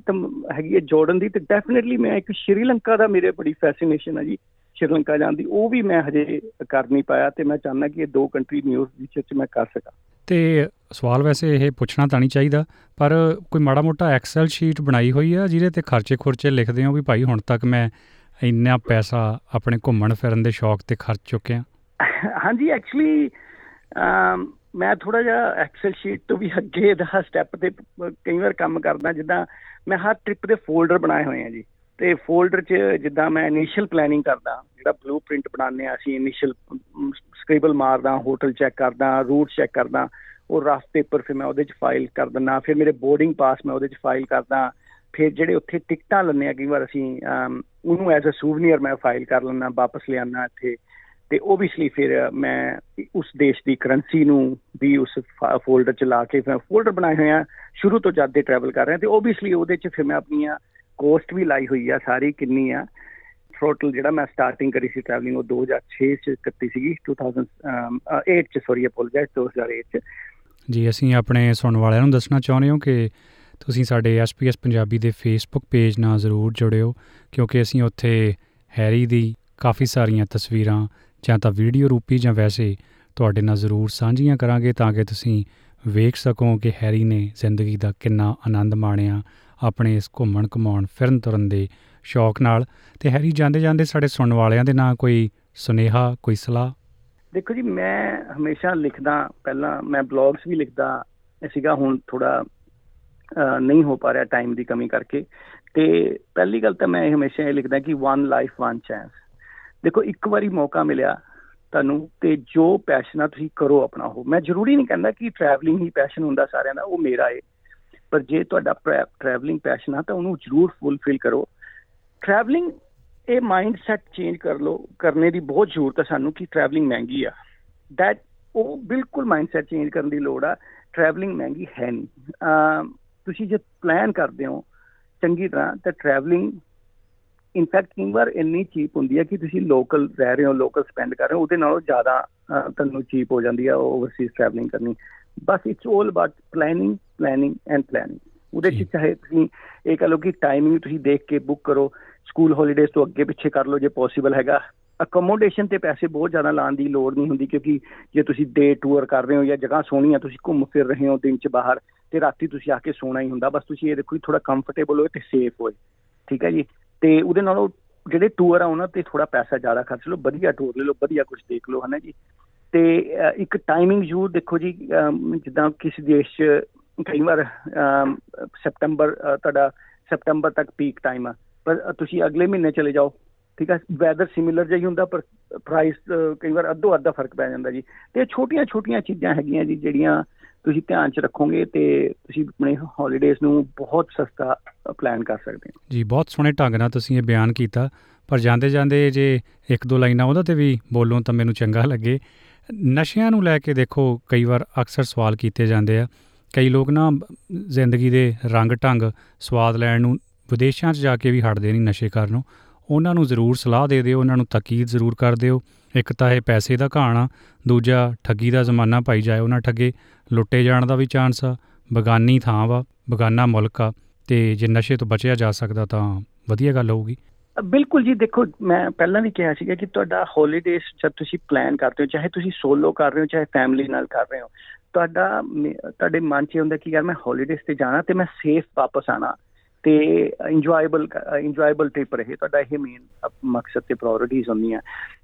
[SPEAKER 3] ਹੈਗੀ ਹੈ ਜਾਰਡਨ ਦੀ ਤੇ ਡੈਫੀਨਿਟਲੀ ਮੈਂ ਇੱਕ ਸ਼੍ਰੀਲੰਕਾ ਦਾ ਮੇਰੇ ਬੜੀ ਫੈਸੀਨੇਸ਼ਨ ਹੈ ਜੀ ਸ਼੍ਰੀਲੰਕਾ ਜਾਣ ਦੀ। ਉਹ ਵੀ ਮੈਂ ਹਜੇ ਕਰ ਨਹੀਂ ਪਾਇਆ ਤੇ ਮੈਂ ਚਾਹੁੰਦਾ ਕਿ ਇਹ ਦੋ ਕੰਟਰੀ ਨਿਊਜ਼ ਵਿੱਚ ਮੈਂ ਕਰ ਸਕਾਂ।
[SPEAKER 2] ਤੇ ਸਵਾਲ ਵੈਸੇ ਇਹ ਪੁੱਛਣਾ ਤਾਂ ਨਹੀਂ ਚਾਹੀਦਾ, ਪਰ ਕੋਈ ਮਾੜਾ ਮੋਟਾ ਐਕਸਲ ਸ਼ੀਟ ਬਣਾਈ ਹੋਈ ਆ, ਜਿਹਦੇ ਤੇ ਖਰਚੇ ਖੁਰਚੇ ਲਿਖਦੇ ਹੋ ਵੀ ਭਾਈ ਹੁਣ ਤੱਕ ਮੈਂ ਇੰਨਾ ਪੈਸਾ ਆਪਣੇ ਘੁੰਮਣ ਫਿਰਨ ਦੇ ਸ਼ੌਕ ਤੇ ਖਰਚ ਚੁੱਕਿਆ
[SPEAKER 3] ਹਾਂਜੀ ਐਕਚੁਅਲੀ ਮੈਂ ਥੋੜਾ ਜਿਹਾ ਐਕਸਲ ਸ਼ੀਟ ਤੋਂ ਵੀ ਅੱਗੇ ਦਾ ਸਟੈਪ ਤੇ ਕਈ ਵਾਰ ਕੰਮ ਕਰਦਾ ਜਿੱਦਾਂ ਮੈਂ ਹਰ ਟ੍ਰਿਪ ਦੇ ਫੋਲਡਰ ਬਣਾਏ ਹੋਏ ਆ ਜੀ। ਤੇ ਫੋਲਡਰ 'ਚ ਜਿੱਦਾਂ ਮੈਂ ਇਨੀਸ਼ੀਅਲ ਪਲੈਨਿੰਗ ਕਰਦਾ, ਜਿਹੜਾ ਬਲੂਪ੍ਰਿੰਟ ਬਣਾਉਂਦੇ ਆ ਅਸੀਂ ਇਨੀਸ਼ੀਅਲ ਸਕ੍ਰਿਬਲ ਮਾਰਦਾ ਹੋਟਲ ਚੈੱਕ ਕਰਦਾ ਰੂਟ ਚੈੱਕ ਕਰਦਾ, ਉਹ ਰਫ ਪੇਪਰ ਫਿਰ ਮੈਂ ਉਹਦੇ 'ਚ ਫਾਈਲ ਕਰ ਦਿੰਦਾ, ਫਿਰ ਮੇਰੇ ਬੋਰਡਿੰਗ ਪਾਸ ਮੈਂ ਉਹਦੇ 'ਚ ਫਾਈਲ ਕਰਦਾ। ਫਿਰ ਜਿਹੜੇ ਉੱਥੇ ਟਿਕਟਾਂ ਲੈਣੇ ਆ, ਕਈ ਵਾਰ ਅਸੀਂ ਉਹਨੂੰ ਐਜ਼ ਅ ਸੂਵਨੀਅਰ ਮੈਂ ਫਾਈਲ ਕਰ ਲੈਣਾ ਵਾਪਸ ਲਿਆਣਾ ਇੱਥੇ ਤੇ ਓਬਵੀਅਸਲੀ ਫਿਰ ਮੈਂ ਉਸ ਦੇਸ਼ ਦੀ ਕਰੰਸੀ ਨੂੰ ਵੀ ਉਸ ਫੋਲਡਰ ਚ ਲਾ ਕੇ ਫਿਰ ਫੋਲਡਰ ਬਣਾਏ ਹੋਏ ਆ, ਸ਼ੁਰੂ ਤੋਂ ਜਦ ਦੇ ਟਰੈਵਲ ਕਰ ਰਹੇ ਤੇ ਓਬਵੀਅਸਲੀ ਉਹਦੇ ਚ ਫਿਰ ਮੈਂ ਆਪਣੀਆਂ ਕੋਸਟ ਵੀ ਲਾਈ ਹੋਈ ਆ, ਸਾਰੀ ਕਿੰਨੀ ਆ। ਟੋਟਲ ਜਿਹੜਾ ਮੈਂ ਸਟਾਰਟਿੰਗ ਕਰੀ ਸੀ ਟਰੈਵਲਿੰਗ ਉਹ 2006 ਚ ਕੱਤੀ ਸੀਗੀ 2008 ਚ ਸੌਰੀ ਅਪੋਲੋਜਾਈਜ਼ 2008 ਚ।
[SPEAKER 2] ਜੀ, ਅਸੀਂ ਆਪਣੇ ਸੁਣਨ ਵਾਲਿਆਂ ਨੂੰ ਦੱਸਣਾ ਚਾਹੁੰਦੇ ਹਾਂ ਕਿ ਤੁਸੀਂ ਸਾਡੇ ਐਸਪੀਐਸ ਪੰਜਾਬੀ ਦੇ ਫੇਸਬੁੱਕ ਪੇਜ ਨਾਲ ਜ਼ਰੂਰ ਜੁੜਿਓ, ਕਿਉਂਕਿ ਅਸੀਂ ਉੱਥੇ ਹੈਰੀ ਦੀ ਕਾਫੀ ਸਾਰੀਆਂ ਤਸਵੀਰਾਂ ਜਾਂ ਤਾਂ ਵੀਡੀਓ ਰੂਪੀ ਜਾਂ ਵੈਸੇ ਤੁਹਾਡੇ ਨਾਲ ਜ਼ਰੂਰ ਸਾਂਝੀਆਂ ਕਰਾਂਗੇ ਤਾਂ ਕਿ ਤੁਸੀਂ ਵੇਖ ਸਕੋ ਕਿ ਹੈਰੀ ਨੇ ਜ਼ਿੰਦਗੀ ਦਾ ਕਿੰਨਾ ਆਨੰਦ ਮਾਣਿਆ, ਆਪਣੇ ਇਸ ਘੁੰਮਣ ਘਮਾਉਣ, ਫਿਰਨ ਤੁਰਨ ਦੇ ਸ਼ੌਕ ਨਾਲ। ਤੇ ਹੈਰੀ, ਜਾਂਦੇ ਜਾਂਦੇ ਸਾਡੇ ਸੁਣਨ ਵਾਲਿਆਂ ਦੇ ਨਾਂ ਕੋਈ ਸੁਨੇਹਾ, ਕੋਈ ਸਲਾਹ?
[SPEAKER 3] ਦੇਖੋ ਜੀ, ਮੈਂ ਹਮੇਸ਼ਾ ਲਿਖਦਾ, ਪਹਿਲਾਂ ਮੈਂ ਬਲੌਗਸ ਵੀ ਲਿਖਦਾ ਸੀਗਾ, ਹੁਣ ਥੋੜਾ ਨਹੀਂ ਹੋ ਪਾ ਰਿਹਾ ਟਾਈਮ ਦੀ ਕਮੀ ਕਰਕੇ। ਤੇ ਪਹਿਲੀ ਗੱਲ ਤਾਂ ਮੈਂ ਹਮੇਸ਼ਾ ਇਹ ਲਿਖਦਾ ਕਿ ਵਨ ਲਾਈਫ ਵਨ ਚਾਂਸ ਦੇਖੋ, ਇੱਕ ਵਾਰੀ ਮੌਕਾ ਮਿਲਿਆ ਤੁਹਾਨੂੰ ਤੇ ਜੋ ਪੈਸ਼ਨ ਆ ਤੁਸੀਂ ਕਰੋ ਆਪਣਾ ਉਹ। ਮੈਂ ਜ਼ਰੂਰੀ ਨਹੀਂ ਕਹਿੰਦਾ ਕਿ ਟਰੈਵਲਿੰਗ ਹੀ ਪੈਸ਼ਨ ਹੁੰਦਾ ਸਾਰਿਆਂ ਦਾ, ਉਹ ਮੇਰਾ ਏ। ਪਰ ਜੇ ਤੁਹਾਡਾ ਟਰੈਵਲਿੰਗ ਪੈਸ਼ਨ ਆ ਤਾਂ ਉਹਨੂੰ ਜ਼ਰੂਰ ਫੁੱਲਫਿਲ ਕਰੋ। ਟਰੈਵਲਿੰਗ ਇਹ ਮਾਈਂਡ ਸੈਟ ਚੇਂਜ ਕਰ ਲੋ ਕਰਨੇ ਦੀ ਬਹੁਤ ਜ਼ਰੂਰਤ ਹੈ ਸਾਨੂੰ ਕਿ ਟਰੈਵਲਿੰਗ ਮਹਿੰਗੀ ਆ। ਦੈਟ ਉਹ ਬਿਲਕੁਲ ਮਾਈਂਡ ਸੈਟ ਚੇਂਜ ਕਰਨ ਦੀ ਲੋੜ ਆ। ਟਰੈਵਲਿੰਗ ਮਹਿੰਗੀ ਹੈ ਨਹੀਂ। ਤੁਸੀਂ ਜੇ ਪਲਾਨ ਕਰਦੇ ਹੋ ਚੰਗੀ ਤਰ੍ਹਾਂ ਤਾਂ ਟਰੈਵਲਿੰਗ ਇਨਫੈਕਟ ਕਈ ਵਾਰ ਇੰਨੀ ਚੀਪ ਹੁੰਦੀ ਹੈ ਕਿ ਤੁਸੀਂ ਲੋਕਲ ਰਹਿ ਰਹੇ ਹੋ ਲੋਕਲ ਸਪੈਂਡ ਕਰ ਰਹੇ ਹੋ ਉਹਦੇ ਨਾਲੋਂ ਜ਼ਿਆਦਾ ਤੁਹਾਨੂੰ ਚੀਪ ਹੋ ਜਾਂਦੀ ਹੈ ਓਵਰਸੀਜ਼ ਟਰੈਵਲਿੰਗ ਕਰਨੀ। ਬਸ it's 올 about planning planning and planning ਉਹਦੇ ਚ ਚਾਹੇ ਤੁਸੀਂ ਇਹ ਕਹ ਲਓ ਕਿ ਟਾਈਮਿੰਗ ਤੁਸੀਂ ਦੇਖ ਕੇ ਬੁੱਕ ਕਰੋ ਸਕੂਲ ਹੌਲੀਡੇਜ਼ ਤੋਂ ਅੱਗੇ ਪਿੱਛੇ ਕਰ ਲਓ ਜੇ ਪੋਸੀਬਲ ਹੈਗਾ। ਅਕਮੋਡੇਸ਼ਨ ਤੇ ਪੈਸੇ ਬਹੁਤ ਜ਼ਿਆਦਾ ਲਾਉਣ ਦੀ ਲੋੜ ਨਹੀਂ ਹੁੰਦੀ ਕਿਉਂਕਿ ਜੇ ਤੁਸੀਂ ਡੇ ਟੂਰ ਕਰ ਰਹੇ ਹੋ ਜਾਂ ਜਗ੍ਹਾ ਸੋਹਣੀ ਆ, ਤੁਸੀਂ ਘੁੰਮ ਫਿਰ ਰਹੇ ਹੋ ਦਿਨ ਚ ਬਾਹਰ ਤੇ ਰਾਤੀ ਤੁਸੀਂ ਆ ਕੇ ਸੋਣਾ ਹੀ ਹੁੰਦਾ। ਬਸ ਤੁਸੀਂ ਇਹ ਦੇਖੋ ਥੋੜਾ ਕੰਫਰਟੇਬਲ ਹੋਏ ਤੇ ਸੇਫ ਹੋਏ। ਠੀਕ ਹੈ ਜੀ? ਤੇ ਉਹਦੇ ਨਾਲੋਂ ਜਿਹੜੇ ਟੂਰ ਆ, ਉਹਨਾਂ ਤੇ ਥੋੜਾ ਪੈਸਾ ਜ਼ਿਆਦਾ ਖਰਚ ਲਓ, ਵਧੀਆ ਟੂਰ ਲੈ ਲਓ, ਵਧੀਆ ਕੁਝ ਦੇਖ ਲਓ, ਹਨਾ ਜੀ? ਤੇ ਇੱਕ ਟਾਈਮਿੰਗ ਜ਼ਰੂਰ ਦੇਖੋ ਜੀ ਜਿੱਦਾਂ ਕਿਸੇ ਦੇਸ਼ 'ਚ ਕਈ ਵਾਰ ਸਪਟੈਂਬਰ ਤੁਹਾਡਾ ਸਪਟੈਂਬਰ ਤੱਕ ਪੀਕ ਟਾਈਮ ਆ। ਪਰ ਤੁਸੀਂ ਅਗਲੇ ਮਹੀਨੇ ਚਲੇ ਜਾਓ। ਠੀਕ ਹੈ ਵੈਦਰ ਸਿਮਿਲਰ ਜਿਹਾ ਹੀ ਹੁੰਦਾ, ਪਰ ਪ੍ਰਾਈਸ ਕਈ ਵਾਰ ਅੱਧੋ ਅੱਧਾ ਫ਼ਰਕ ਪੈ ਜਾਂਦਾ ਜੀ। ਤੇ ਛੋਟੀਆਂ ਛੋਟੀਆਂ ਚੀਜ਼ਾਂ ਹੈਗੀਆਂ ਜੀ, ਜਿਹੜੀਆਂ ਤੁਸੀਂ ਧਿਆਨ 'ਚ ਰੱਖੋਗੇ ਤੇ ਤੁਸੀਂ ਆਪਣੇ ਹੌਲੀਡੇਜ਼ ਨੂੰ ਬਹੁਤ ਸਸਤਾ ਪਲਾਨ ਕਰ ਸਕਦੇ ਹੋ।
[SPEAKER 2] ਜੀ, ਬਹੁਤ ਸੋਹਣੇ ਢੰਗ ਨਾਲ ਤੁਸੀਂ ਇਹ ਬਿਆਨ ਕੀਤਾ। ਪਰ ਜਾਂਦੇ ਜਾਂਦੇ ਜੇ ਇੱਕ ਦੋ ਲਾਈਨਾਂ ਉਹਦਾ ਤੇ ਵੀ ਬੋਲੋ ਤਾਂ ਮੈਨੂੰ ਚੰਗਾ ਲੱਗੇ। ਨਸ਼ਿਆਂ ਨੂੰ ਲੈ ਕੇ ਦੇਖੋ, ਕਈ ਵਾਰ ਅਕਸਰ ਸਵਾਲ ਕੀਤੇ ਜਾਂਦੇ ਆ। ਕਈ ਲੋਕ ਨਾ ਜ਼ਿੰਦਗੀ ਦੇ ਰੰਗ ਢੰਗ ਸਵਾਦ ਲੈਣ ਨੂੰ ਵਿਦੇਸ਼ਾਂ 'ਚ ਜਾ ਕੇ ਵੀ ਹਟਦੇ ਨਹੀਂ ਨਸ਼ੇ ਕਰਨੋਂ। ਉਹਨਾਂ ਨੂੰ ਜ਼ਰੂਰ ਸਲਾਹ ਦੇ ਦਿਓ, ਉਹਨਾਂ ਨੂੰ ਤਕੀਦ ਜ਼ਰੂਰ ਕਰ ਦਿਓ। ਇੱਕ ਤਾਂ ਇਹ ਪੈਸੇ ਦਾ ਘਾਣ ਆ, ਦੂਜਾ ਠੱਗੀ ਦਾ ਜ਼ਮਾਨਾ ਪਾਈ ਜਾਏ ਉਹਨਾਂ ਠੱਗੇ। ਲੁੱਟੇ ਜਾਣ ਦਾ ਵੀ ਚਾਂਸ ਆ, ਬਗਾਨੀ ਥਾਂ ਵਾ, ਬਗਾਨਾ ਮੁਲਕ ਆ, ਤੇ ਜੇ ਨਸ਼ੇ ਤੋਂ ਬਚਿਆ ਜਾ ਸਕਦਾ ਤਾਂ ਵਧੀਆ ਗੱਲ ਹੋਊਗੀ।
[SPEAKER 3] ਬਿਲਕੁਲ ਜੀ, ਦੇਖੋ, ਮੈਂ ਪਹਿਲਾਂ ਵੀ ਕਿਹਾ ਸੀਗਾ ਕਿ ਤੁਹਾਡਾ ਹੌਲੀਡੇਸ ਜਦ ਤੁਸੀਂ ਪਲਾਨ ਕਰਦੇ ਹੋ, ਚਾਹੇ ਤੁਸੀਂ ਸੋਲੋ ਕਰ ਰਹੇ ਹੋ, ਚਾਹੇ ਫੈਮਿਲੀ ਨਾਲ ਕਰ ਰਹੇ ਹੋ, ਤੁਹਾਡਾ ਤੁਹਾਡੇ ਮਨ 'ਚ ਹੁੰਦਾ ਕਿ ਯਾਰ ਮੈਂ ਹੌਲੀਡੇਸ ਤੇ ਜਾਣਾ ਤੇ ਮੈਂ ਸੇਫ ਵਾਪਸ ਆਣਾ। ਤੇ ਇੰਜੋਏਬਲ ਇੰਜੋਏਬਲ ਟ੍ਰਿਪ ਰਹੇ ਤੁਹਾਡਾ ਇਹ ਮੇਨ ਮਕਸਦ ਤੇ ਪ੍ਰਾਇੋਰਟੀਜ਼ ਹੁੰਦੀਆਂ।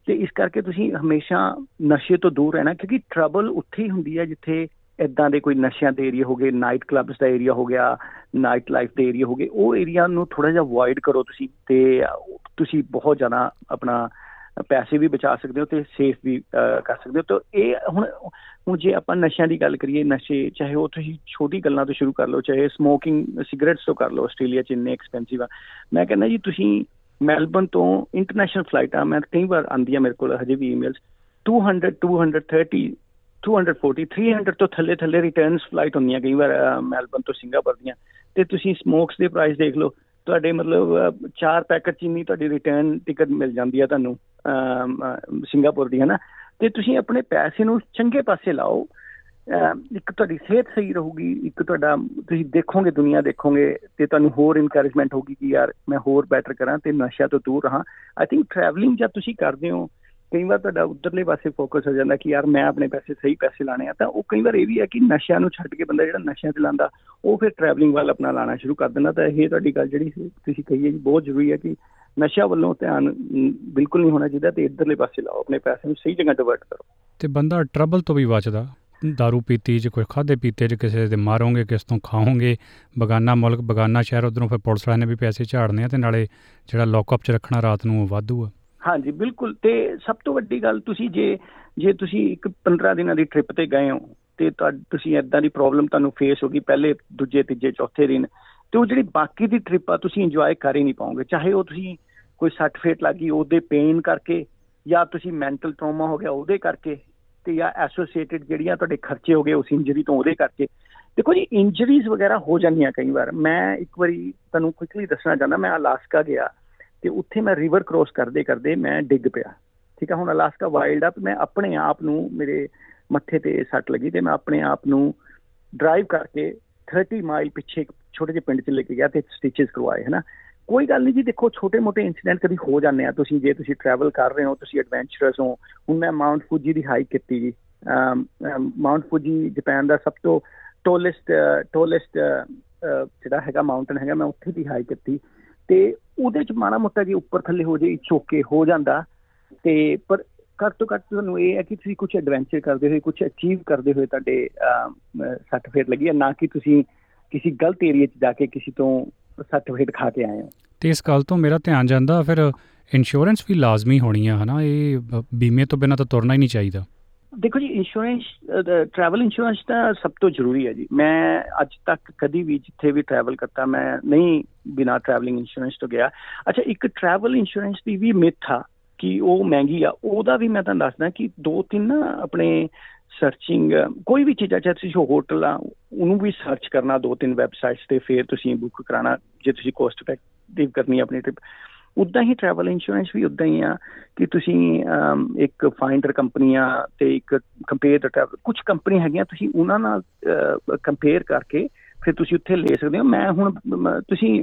[SPEAKER 3] ਤੇ ਇਸ ਕਰਕੇ ਤੁਸੀਂ ਹਮੇਸ਼ਾ ਨਸ਼ੇ ਤੋਂ ਦੂਰ ਰਹਿਣਾ, ਕਿਉਂਕਿ ਟਰਬਲ ਉੱਥੇ ਹੀ ਹੁੰਦੀ ਹੈ ਜਿੱਥੇ ਇਦਾਂ ਦੇ ਕੋਈ ਨਸ਼ਿਆਂ ਦੇ ਏਰੀਆ ਹੋ ਗਏ ਨਾਈਟ ਕਲੱਬਸ ਦਾ ਏਰੀਆ ਹੋ ਗਿਆ ਨਾਈਟ ਲਾਈਫ ਦੇ ਏਰੀਆ ਹੋ ਗਏ, ਉਹ ਏਰੀਆ ਨੂੰ ਥੋੜਾ ਜਿਹਾ ਅਵੋਇਡ ਕਰੋ ਤੁਸੀਂ ਤੇ ਤੁਸੀਂ ਬਹੁਤ ਜ਼ਿਆਦਾ ਆਪਣਾ ਪੈਸੇ ਵੀ ਬਚਾ ਸਕਦੇ ਹੋ ਤੇ ਸੇਫ ਵੀ ਕਰ ਸਕਦੇ ਹੋ। ਤਾਂ ਇਹ ਹੁਣ ਹੁਣ ਜੇ ਆਪਾਂ ਨਸ਼ਿਆਂ ਦੀ ਗੱਲ ਕਰੀਏ, ਨਸ਼ੇ, ਚਾਹੇ ਉਹ ਤੁਸੀਂ ਛੋਟੀ ਗੱਲਾਂ ਤੋਂ ਸ਼ੁਰੂ ਕਰ ਲਓ, ਚਾਹੇ ਸਮੋਕਿੰਗ ਸਿਗਰਟਸ ਤੋਂ ਕਰ ਲਓ, ਆਸਟ੍ਰੇਲੀਆ ਚ ਇੰਨੇ ਐਕਸਪੈਂਸਿਵ ਆ। ਮੈਂ ਕਹਿੰਦਾ ਜੀ, ਤੁਸੀਂ ਮੈਲਬਨ ਤੋਂ ਇੰਟਰਨੈਸ਼ਨਲ ਫਲਾਈਟ ਆ, ਮੈਂ ਕਈ ਵਾਰ ਆਂਦੀ ਆ ਮੇਰੇ ਕੋਲ ਹਜੇ ਵੀ ਈਮੇਲਸ 200 230 240 300 ਤੋਂ ਥੱਲੇ ਥੱਲੇ ਰਿਟਰਨਸ ਫਲਾਈਟ ਹੁੰਦੀਆਂ ਕਈ ਵਾਰ ਮੈਲਬਨ ਤੋਂ ਸਿੰਗਾਪੁਰ ਦੀਆਂ। ਤੇ ਤੁਸੀਂ ਸਮੋਕਸ ਦੇ ਪ੍ਰਾਈਸ ਦੇਖ ਲਓ, ਤੁਹਾਡੇ ਮਤਲਬ ਚਾਰ ਪੈਕੇਟ ਚੀਨੀ ਤੁਹਾਡੀ ਰਿਟਰਨ ਟਿਕਟ ਮਿਲ ਜਾਂਦੀ ਹੈ ਤੁਹਾਨੂੰ। ਸਿੰਗਾਪੁਰ ਦੀ, ਹੈ ਨਾ? ਤੇ ਤੁਸੀਂ ਆਪਣੇ ਪੈਸੇ ਨੂੰ ਚੰਗੇ ਪਾਸੇ ਲਾਓ। ਇੱਕ ਤੁਹਾਡੀ ਸਿਹਤ ਸਹੀ ਰਹੂਗੀ, ਇੱਕ ਤੁਹਾਡਾ, ਤੁਸੀਂ ਦੇਖੋਗੇ, ਦੁਨੀਆ ਦੇਖੋਗੇ, ਤੇ ਤੁਹਾਨੂੰ ਹੋਰ ਇਨਕਰੇਜਮੈਂਟ ਹੋਗੀ ਕਿ ਯਾਰ ਮੈਂ ਹੋਰ ਬੈਟਰ ਕਰਾਂ ਤੇ ਨਸ਼ਾ ਤੋਂ ਦੂਰ ਰਹਾਂ। ਆਈ ਥਿੰਕ ਟਰੈਵਲਿੰਗ ਜਦ ਤੁਸੀਂ ਕਰਦੇ ਹੋ, ਕਈ ਵਾਰ ਤੁਹਾਡਾ ਉਧਰਲੇ ਪਾਸੇ ਫੋਕਸ ਹੋ ਜਾਂਦਾ ਕਿ ਯਾਰ ਮੈਂ ਆਪਣੇ ਪੈਸੇ ਸਹੀ ਪੈਸੇ ਲਾਣੇ ਆ, ਤਾਂ ਉਹ ਕਈ ਵਾਰ ਇਹ ਵੀ ਹੈ ਕਿ ਨਸ਼ਿਆਂ ਨੂੰ ਛੱਡ ਕੇ ਬੰਦਾ ਜਿਹੜਾ ਨਸ਼ਿਆਂ ਤੇ ਲਾਂਦਾ, ਉਹ ਫਿਰ ਟਰੈਵਲਿੰਗ ਵੱਲ ਆਪਣਾ ਲਾਣਾ ਸ਼ੁਰੂ ਕਰ ਦਿੰਦਾ। ਤਾਂ ਇਹ ਤੁਹਾਡੀ ਗੱਲ ਜਿਹੜੀ ਤੁਸੀਂ ਕਹੀ ਹੈ ਜੀ, ਬਹੁਤ ਜ਼ਰੂਰੀ ਹੈ ਕਿ ਨਸ਼ਾ ਵੱਲੋਂ ਧਿਆਨ ਬਿਲਕੁਲ ਨਹੀਂ ਹੋਣਾ ਚਾਹੀਦਾ ਤੇ ਇਧਰਲੇ ਪਾਸੇ ਲਾਓ ਆਪਣੇ ਪੈਸੇ ਨੂੰ ਸਹੀ ਜਗ੍ਹਾ ਡਿਵਰਟ ਕਰੋ।
[SPEAKER 2] ਤੇ ਬੰਦਾ ਟਰਬਲ ਤੋਂ ਵੀ ਬਚਦਾ। दारू ਪੀਤੀ ਚ ਕੋਈ ਖਾਦੇ ਪੀਤੇ ਚ ਕਿਸੇ ਦੇ ਮਾਰੋਗੇ ਕਿਸ ਤੋਂ ਖਾਓਗੇ ਬਗਾਨਾ ਮੁਲਕ ਬਗਾਨਾ ਸ਼ਹਿਰ ਉਧਰੋਂ ਫਿਰ ਪੁਲਿਸ ਵਾਲਿਆਂ ਨੇ ਵੀ ਪੈਸੇ ਝਾੜਨੇ ਆ ਤੇ ਨਾਲੇ ਜਿਹੜਾ ਲੌਕਅਪ ਚ ਰੱਖਣਾ ਰਾਤ ਨੂੰ ਵਾਧੂ ਆ।
[SPEAKER 3] ਹਾਂਜੀ ਬਿਲਕੁਲ ਤੇ ਸਭ ਤੋਂ ਵੱਡੀ ਗੱਲ ਤੁਸੀਂ ਜੇ ਜੇ ਤੁਸੀਂ ਇੱਕ 15 ਦਿਨਾਂ ਦੀ ਟ੍ਰਿਪ ਤੇ ਗਏ ਹੋ ਤੇ ਤੁਸੀਂ ਐਦਾਂ ਦੀ ਪ੍ਰੋਬਲਮ ਤੁਹਾਨੂੰ ਫੇਸ ਹੋਗੀ ਪਹਿਲੇ ਦੂਜੇ ਤੀਜੇ ਚੌਥੇ ਦਿਨ ਤੇ ਉਹ ਜਿਹੜੀ ਬਾਕੀ ਦੀ ਟ੍ਰਿਪ ਆ ਤੁਸੀਂ ਇੰਜੋਏ ਕਰ ਹੀ ਨਹੀਂ ਪਾਓਗੇ। ਚਾਹੇ ਉਹ ਤੁਸੀਂ ਕੋਈ ਸੱਟ ਫੇਟ ਲੱਗੀ ਉਹਦੇ ਪੇਨ ਕਰਕੇ ਜਾਂ ਤੁਸੀਂ ਮੈਂਟਲ ਟਰਾਮਾ ਹੋ ਗਿਆ ਉਹਦੇ ਕਰਕੇ ਤੇ ਜਾਂ ਐਸੋਸੀਏਟਿਡ ਜਿਹੜੀਆਂ ਤੁਹਾਡੇ ਖਰਚੇ ਹੋ ਗਏ ਉਸ ਇੰਜਰੀ ਤੋਂ ਉਹਦੇ ਕਰਕੇ। ਦੇਖੋ ਜੀ ਇੰਜਰੀਜ਼ ਵਗੈਰਾ ਹੋ ਜਾਂਦੀਆਂ ਕਈ ਵਾਰ। ਮੈਂ ਇੱਕ ਵਾਰੀ ਤੁਹਾਨੂੰ ਕੁਇਕਲੀ ਦੱਸਣਾ ਚਾਹੁੰਦਾ, ਮੈਂ ਅਲਾਸਕਾ ਗਿਆ ਤੇ ਉੱਥੇ ਮੈਂ ਰਿਵਰ ਕ੍ਰੋਸ ਕਰਦੇ ਕਰਦੇ ਮੈਂ ਡਿੱਗ ਪਿਆ। ਠੀਕ ਆ, ਹੁਣ ਅਲਾਸਕਾ ਵਾਈਲਡ ਆ ਮੈਂ ਆਪਣੇ ਆਪ ਨੂੰ ਮੇਰੇ ਮੱਥੇ ਤੇ ਸੱਟ ਲੱਗੀ ਤੇ ਮੈਂ ਆਪਣੇ ਆਪ ਨੂੰ ਡਰਾਈਵ ਕਰਕੇ 30 ਮਾਈਲ ਪਿੱਛੇ ਛੋਟੇ ਜਿਹੇ ਪਿੰਡ 'ਚ ਲੈ ਕੇ ਗਿਆ ਤੇ ਸਟਿਚਸ ਕਰਵਾਏ, ਹਨਾ? ਕੋਈ ਗੱਲ ਨਹੀਂ ਜੀ, ਦੇਖੋ ਛੋਟੇ-ਮੋਟੇ ਇਨਸੀਡੈਂਟ ਕਦੀ ਹੋ ਜਾਂਦੇ ਆ। ਤੁਸੀਂ ਜੇ ਤੁਸੀਂ ਟਰੈਵਲ ਕਰ ਰਹੇ ਹੋ, ਤੁਸੀਂ ਐਡਵੈਂਚਰਸ ਹੋ, ਹੁਣ ਮੈਂ ਮਾਉਂਟ ਫੂਜੀ ਦੀ ਹਾਈਕ ਕੀਤੀ ਜੀ। ਮਾਉਂਟ ਫੂਜੀ ਜਾਪਾਨ ਦਾ ਸਭ ਤੋਂ ਟੋਲੈਸਟ ਟੋਲੈਸਟ ਜਿਹੜਾ ਹੈਗਾ ਮਾਊਂਟਨ ਹੈਗਾ, ਮੈਂ ਉੱਥੇ ਦੀ ਹਾਈਕ ਕੀਤੀ। ਤੇ ਉਹਦੇ ਚ ਮਾੜਾ ਮੋਟਾ ਜੀ ਉੱਪਰ ਥੱਲੇ ਹੋ ਜੇ ਚੋਕੇ ਹੋ ਜਾਂਦਾ। ਤੇ ਪਰ ਘੱਟ ਤੋਂ ਘੱਟ ਤੁਹਾਨੂੰ ਇਹ ਹੈ ਕਿ ਤੁਸੀਂ ਕੁਝ ਐਡਵੈਂਚਰ ਕਰਦੇ ਹੋਏ ਕੁਝ ਅਚੀਵ ਕਰਦੇ ਹੋਏ ਤੁਹਾਡੇ ਸੱਟ ਫੇਟ ਲੱਗੀ ਹੈ। ਨਾ ਕਿ ਤੁਸੀਂ ਕਿਸੇ ਗਲਤ ਏਰੀਆ 'ਚ ਜਾ ਕੇ ਕਿਸੇ ਤੋਂ ਸੱਟ ਫੇਟ ਖਾ ਕੇ ਆਏ ਹੋ।
[SPEAKER 2] ਤੇ ਇਸ ਗੱਲ ਤੋਂ ਮੇਰਾ ਧਿਆਨ ਜਾਂਦਾ ਫਿਰ ਇੰਸ਼ੋਰੈਂਸ ਵੀ ਲਾਜ਼ਮੀ ਹੋਣੀ ਆ ਹਨਾ? ਇਹ ਬੀਮੇ ਤੋਂ ਬਿਨਾਂ ਤਾਂ ਤੁਰਨਾ ਹੀ ਨਹੀਂ ਚਾਹੀਦਾ।
[SPEAKER 3] ਦੇਖੋ ਜੀ ਇੰਸ਼ੋਰੈਂਸ ਟਰੈਵਲ ਇੰਸ਼ੋਰੈਂਸ ਤਾਂ ਸਭ ਤੋਂ ਜ਼ਰੂਰੀ ਹੈ ਜੀ। ਮੈਂ ਅੱਜ ਤੱਕ ਕਦੀ ਵੀ ਜਿੱਥੇ ਵੀ ਟਰੈਵਲ ਕਰਤਾ ਮੈਂ ਨਹੀਂ ਬਿਨਾ ਟਰੈਵਲਿੰਗ ਇੰਸ਼ੋਰੈਂਸ ਤੋਂ ਗਿਆ। ਅੱਛਾ ਇੱਕ ਟਰੈਵਲ ਇੰਸ਼ੋਰੈਂਸ ਦੀ ਵੀ ਮਿਥ ਕਿ ਉਹ ਮਹਿੰਗੀ ਆ ਉਹਦਾ ਵੀ ਮੈਂ ਤੁਹਾਨੂੰ ਦੱਸਦਾ ਕਿ ਦੋ ਤਿੰਨ ਨਾ ਆਪਣੇ ਸਰਚਿੰਗ ਕੋਈ ਵੀ ਚੀਜ਼ ਚਾਹੇ ਤੁਸੀਂ ਹੋਟਲ ਆ, ਉਹਨੂੰ ਵੀ ਸਰਚ ਕਰਨਾ ਦੋ ਤਿੰਨ ਵੈਬਸਾਈਟਸ ਤੇ, ਫਿਰ ਤੁਸੀਂ ਬੁੱਕ ਕਰਾਣਾ ਜੇ ਤੁਸੀਂ ਕੋਸਟ ਇਫੈਕਟਿਵ ਕਰਨੀ ਆਪਣੀ ਟ੍ਰਿਪ ਉਦਾਂ ਹੀ ਟਰੈਵਲ ਇੰਸ਼ੋਰੈਂਸ ਵੀ ਉਦਾਂ ਹੀ ਆ ਕਿ ਤੁਸੀਂ ਇੱਕ ਫਾਈਂਡਰ ਕੰਪਨੀਆਂ ਤੇ ਇੱਕ ਕੰਪੇਅਰ ਦਾ ਟਰੈਵਲ ਕੁਝ ਕੰਪਨੀ ਹੈਗੀਆਂ, ਤੁਸੀਂ ਉਹਨਾਂ ਨਾਲ ਕੰਪੇਅਰ ਕਰਕੇ ਫਿਰ ਤੁਸੀਂ ਉੱਥੇ ਲੈ ਸਕਦੇ ਹੋ। ਮੈਂ ਹੁਣ ਤੁਸੀਂ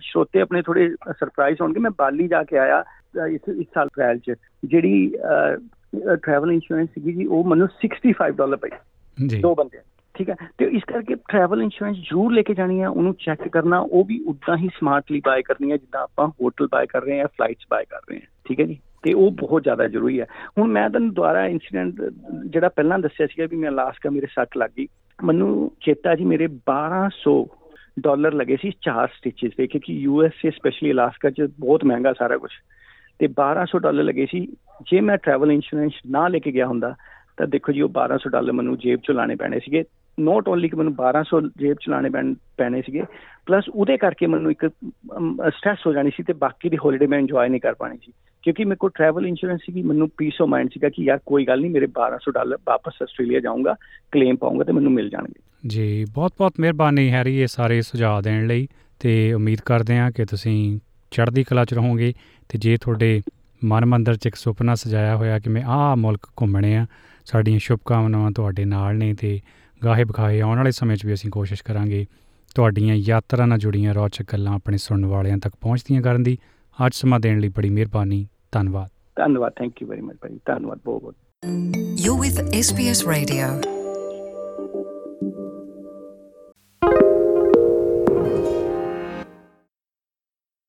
[SPEAKER 3] ਸ਼ਰੋਤੇ ਆਪਣੇ ਥੋੜੇ ਸਰਪ੍ਰਾਈਜ਼ ਹੋਣਗੇ। ਮੈਂ ਬਾਲੀ ਜਾ ਕੇ ਆਇਆ ਇਸ ਇਸ ਸਾਲ ਅਪ੍ਰੈਲ ਚ, ਜਿਹੜੀ ਟਰੈਵਲ ਇੰਸ਼ੋਰੈਂਸ ਸੀਗੀ ਜੀ ਉਹ ਮੈਨੂੰ 65 ਡਾਲਰ ਪਈ।
[SPEAKER 2] ਜੀ।
[SPEAKER 3] ਦੋ ਬੰਦੇ। ਠੀਕ ਹੈ? ਤੇ ਇਸ ਕਰਕੇ ਟਰੈਵਲ ਇੰਸ਼ੋਰੈਂਸ ਜ਼ਰੂਰ ਲੈ ਕੇ ਜਾਣੀ ਹੈ ਉਹਨੂੰ ਚੈੱਕ ਕਰਨਾ ਉਹ ਵੀ ਉਦਾਂ ਹੀ ਸਮਾਰਟਲੀ ਬਾਏ ਕਰਨੀ ਹੈ ਜਿੱਦਾਂ ਆਪਾਂ ਹੋਟਲ ਬਾਏ ਕਰ ਰਹੇ ਹਾਂ ਫਲਾਈਟਸ ਬਾਏ ਕਰ ਰਹੇ ਹਾਂ। ਠੀਕ ਹੈ ਜੀ? ਤੇ ਉਹ ਬਹੁਤ ਜ਼ਿਆਦਾ ਜ਼ਰੂਰੀ ਹੈ। ਹੁਣ ਮੈਂ ਤੁਹਾਨੂੰ ਦੁਆਰਾ ਇਨਸੀਡੈਂਟ ਜਿਹੜਾ ਪਹਿਲਾਂ ਦੱਸਿਆ ਸੀਗਾ ਵੀ ਮੈਂ ਅਲਾਸਕਾ ਮੇਰੇ ਸੱਟ ਲੱਗ ਗਈ ਮੈਨੂੰ ਚੇਤਾ ਜੀ ਮੇਰੇ 1200 ਡਾਲਰ ਲੱਗੇ ਸੀ ਚਾਰ ਸਟਿਚਸ ਦੇ ਕਿਉਂਕਿ U S A specially Alaska 'ਚ ਬਹੁਤ ਮਹਿੰਗਾ ਸਾਰਾ ਕੁਝ ਤੇ 1200 ਡਾਲਰ ਲੱਗੇ ਸੀ। ਜੇ ਮੈਂ ਟਰੈਵਲ ਇੰਸ਼ੋਰੈਂਸ ਨਾ ਲੈ ਕੇ ਗਿਆ ਹੁੰਦਾ, ਤਾਂ ਦੇਖੋ ਜੀ, ਉਹ 1200 ਡਾਲਰ ਮੈਨੂੰ ਜੇਬ ਚੋਂ ਲਾਣੇ ਪੈਣੇ ਸੀਗੇ। ਨੋਟ ਓਨਲੀ ਕਿ ਮੈਨੂੰ 1200 ਜੇਬ ਚਲਾਣੇ ਪੈਣੇ ਸੀਗੇ। ਪਲੱਸ ਉਹਦੇ ਕਰਕੇ ਮੈਨੂੰ ਇੱਕ ਸਟ੍ਰੈਸ ਹੋ ਜਾਣੀ ਸੀ ਤੇ ਬਾਕੀ ਦੀ ਹੌਲੀਡੇ ਮੈਂ ਇੰਜੋਏ ਨਹੀਂ ਕਰ ਪਾਣੀ ਸੀ। ਕਿਉਂਕਿ ਮੇਰੇ ਕੋਲ ਟਰੈਵਲ ਇੰਸ਼ੋਰੈਂਸ ਸੀਗੀ, ਮੈਨੂੰ ਪੀਸ ਆਫ ਮਾਈਂਡ ਸੀਗਾ ਕਿ ਯਾਰ ਕੋਈ ਗੱਲ ਨਹੀਂ, ਮੇਰੇ 1200 ਡਾਲਰ ਵਾਪਸ ਆਸਟ੍ਰੇਲੀਆ ਜਾਊਂਗਾ ਕਲੇਮ ਪਾਉਂਗਾ ਤੇ ਮੈਨੂੰ ਮਿਲ ਜਾਣਗੇ।
[SPEAKER 2] ਜੀ ਬਹੁਤ ਬਹੁਤ ਮਿਹਰਬਾਨੀ ਹੈਰੀ ਇਹ ਸਾਰੇ ਸੁਝਾਅ ਦੇਣ ਲਈ ਤੇ ਉਮੀਦ ਕਰਦੇ ਹਾਂ ਕਿ ਤੁਸੀਂ ਚੜ੍ਹਦੀ ਕਲਾ 'ਚ ਰਹੋਗੇ। ਤੇ ਜੇ ਤੁਹਾਡੇ ਮਨ ਮੰਦਰ 'ਚ ਇੱਕ ਸੁਪਨਾ ਸਜਾਇਆ ਹੋਇਆ ਕਿ ਮੈਂ ਆਹ ਮੁਲਕ ਘੁੰਮਣੇ ਆ ਸਾਡੀਆਂ ਸ਼ੁਭਕਾਮਨਾਵਾਂ ਤੁਹਾਡੇ ਨਾਲ ਨੇ ਤੇ ਗਾਹੇ ਬਖਾਏ ਆਉਣ ਵਾਲੇ ਸਮੇਂ 'ਚ ਵੀ ਅਸੀਂ ਕੋਸ਼ਿਸ਼ ਕਰਾਂਗੇ ਤੁਹਾਡੀਆਂ ਯਾਤਰਾ ਨਾਲ ਜੁੜੀਆਂ ਰੌਚਕ ਗੱਲਾਂ ਆਪਣੇ ਸੁਣਨ ਵਾਲਿਆਂ ਤੱਕ ਪਹੁੰਚਦੀਆਂ ਕਰਨ ਦੀ। ਅੱਜ ਸਮਾਂ ਦੇਣ ਲਈ ਬੜੀ ਮਿਹਰਬਾਨੀ। ਧੰਨਵਾਦ।
[SPEAKER 3] ਧੰਨਵਾਦ। ਥੈਂਕ ਯੂ ਵੈਰੀ ਮਚ ਭਾਈ। ਧੰਨਵਾਦ ਬਹੁਤ ਬਹੁਤ
[SPEAKER 1] You're with SBS Radio.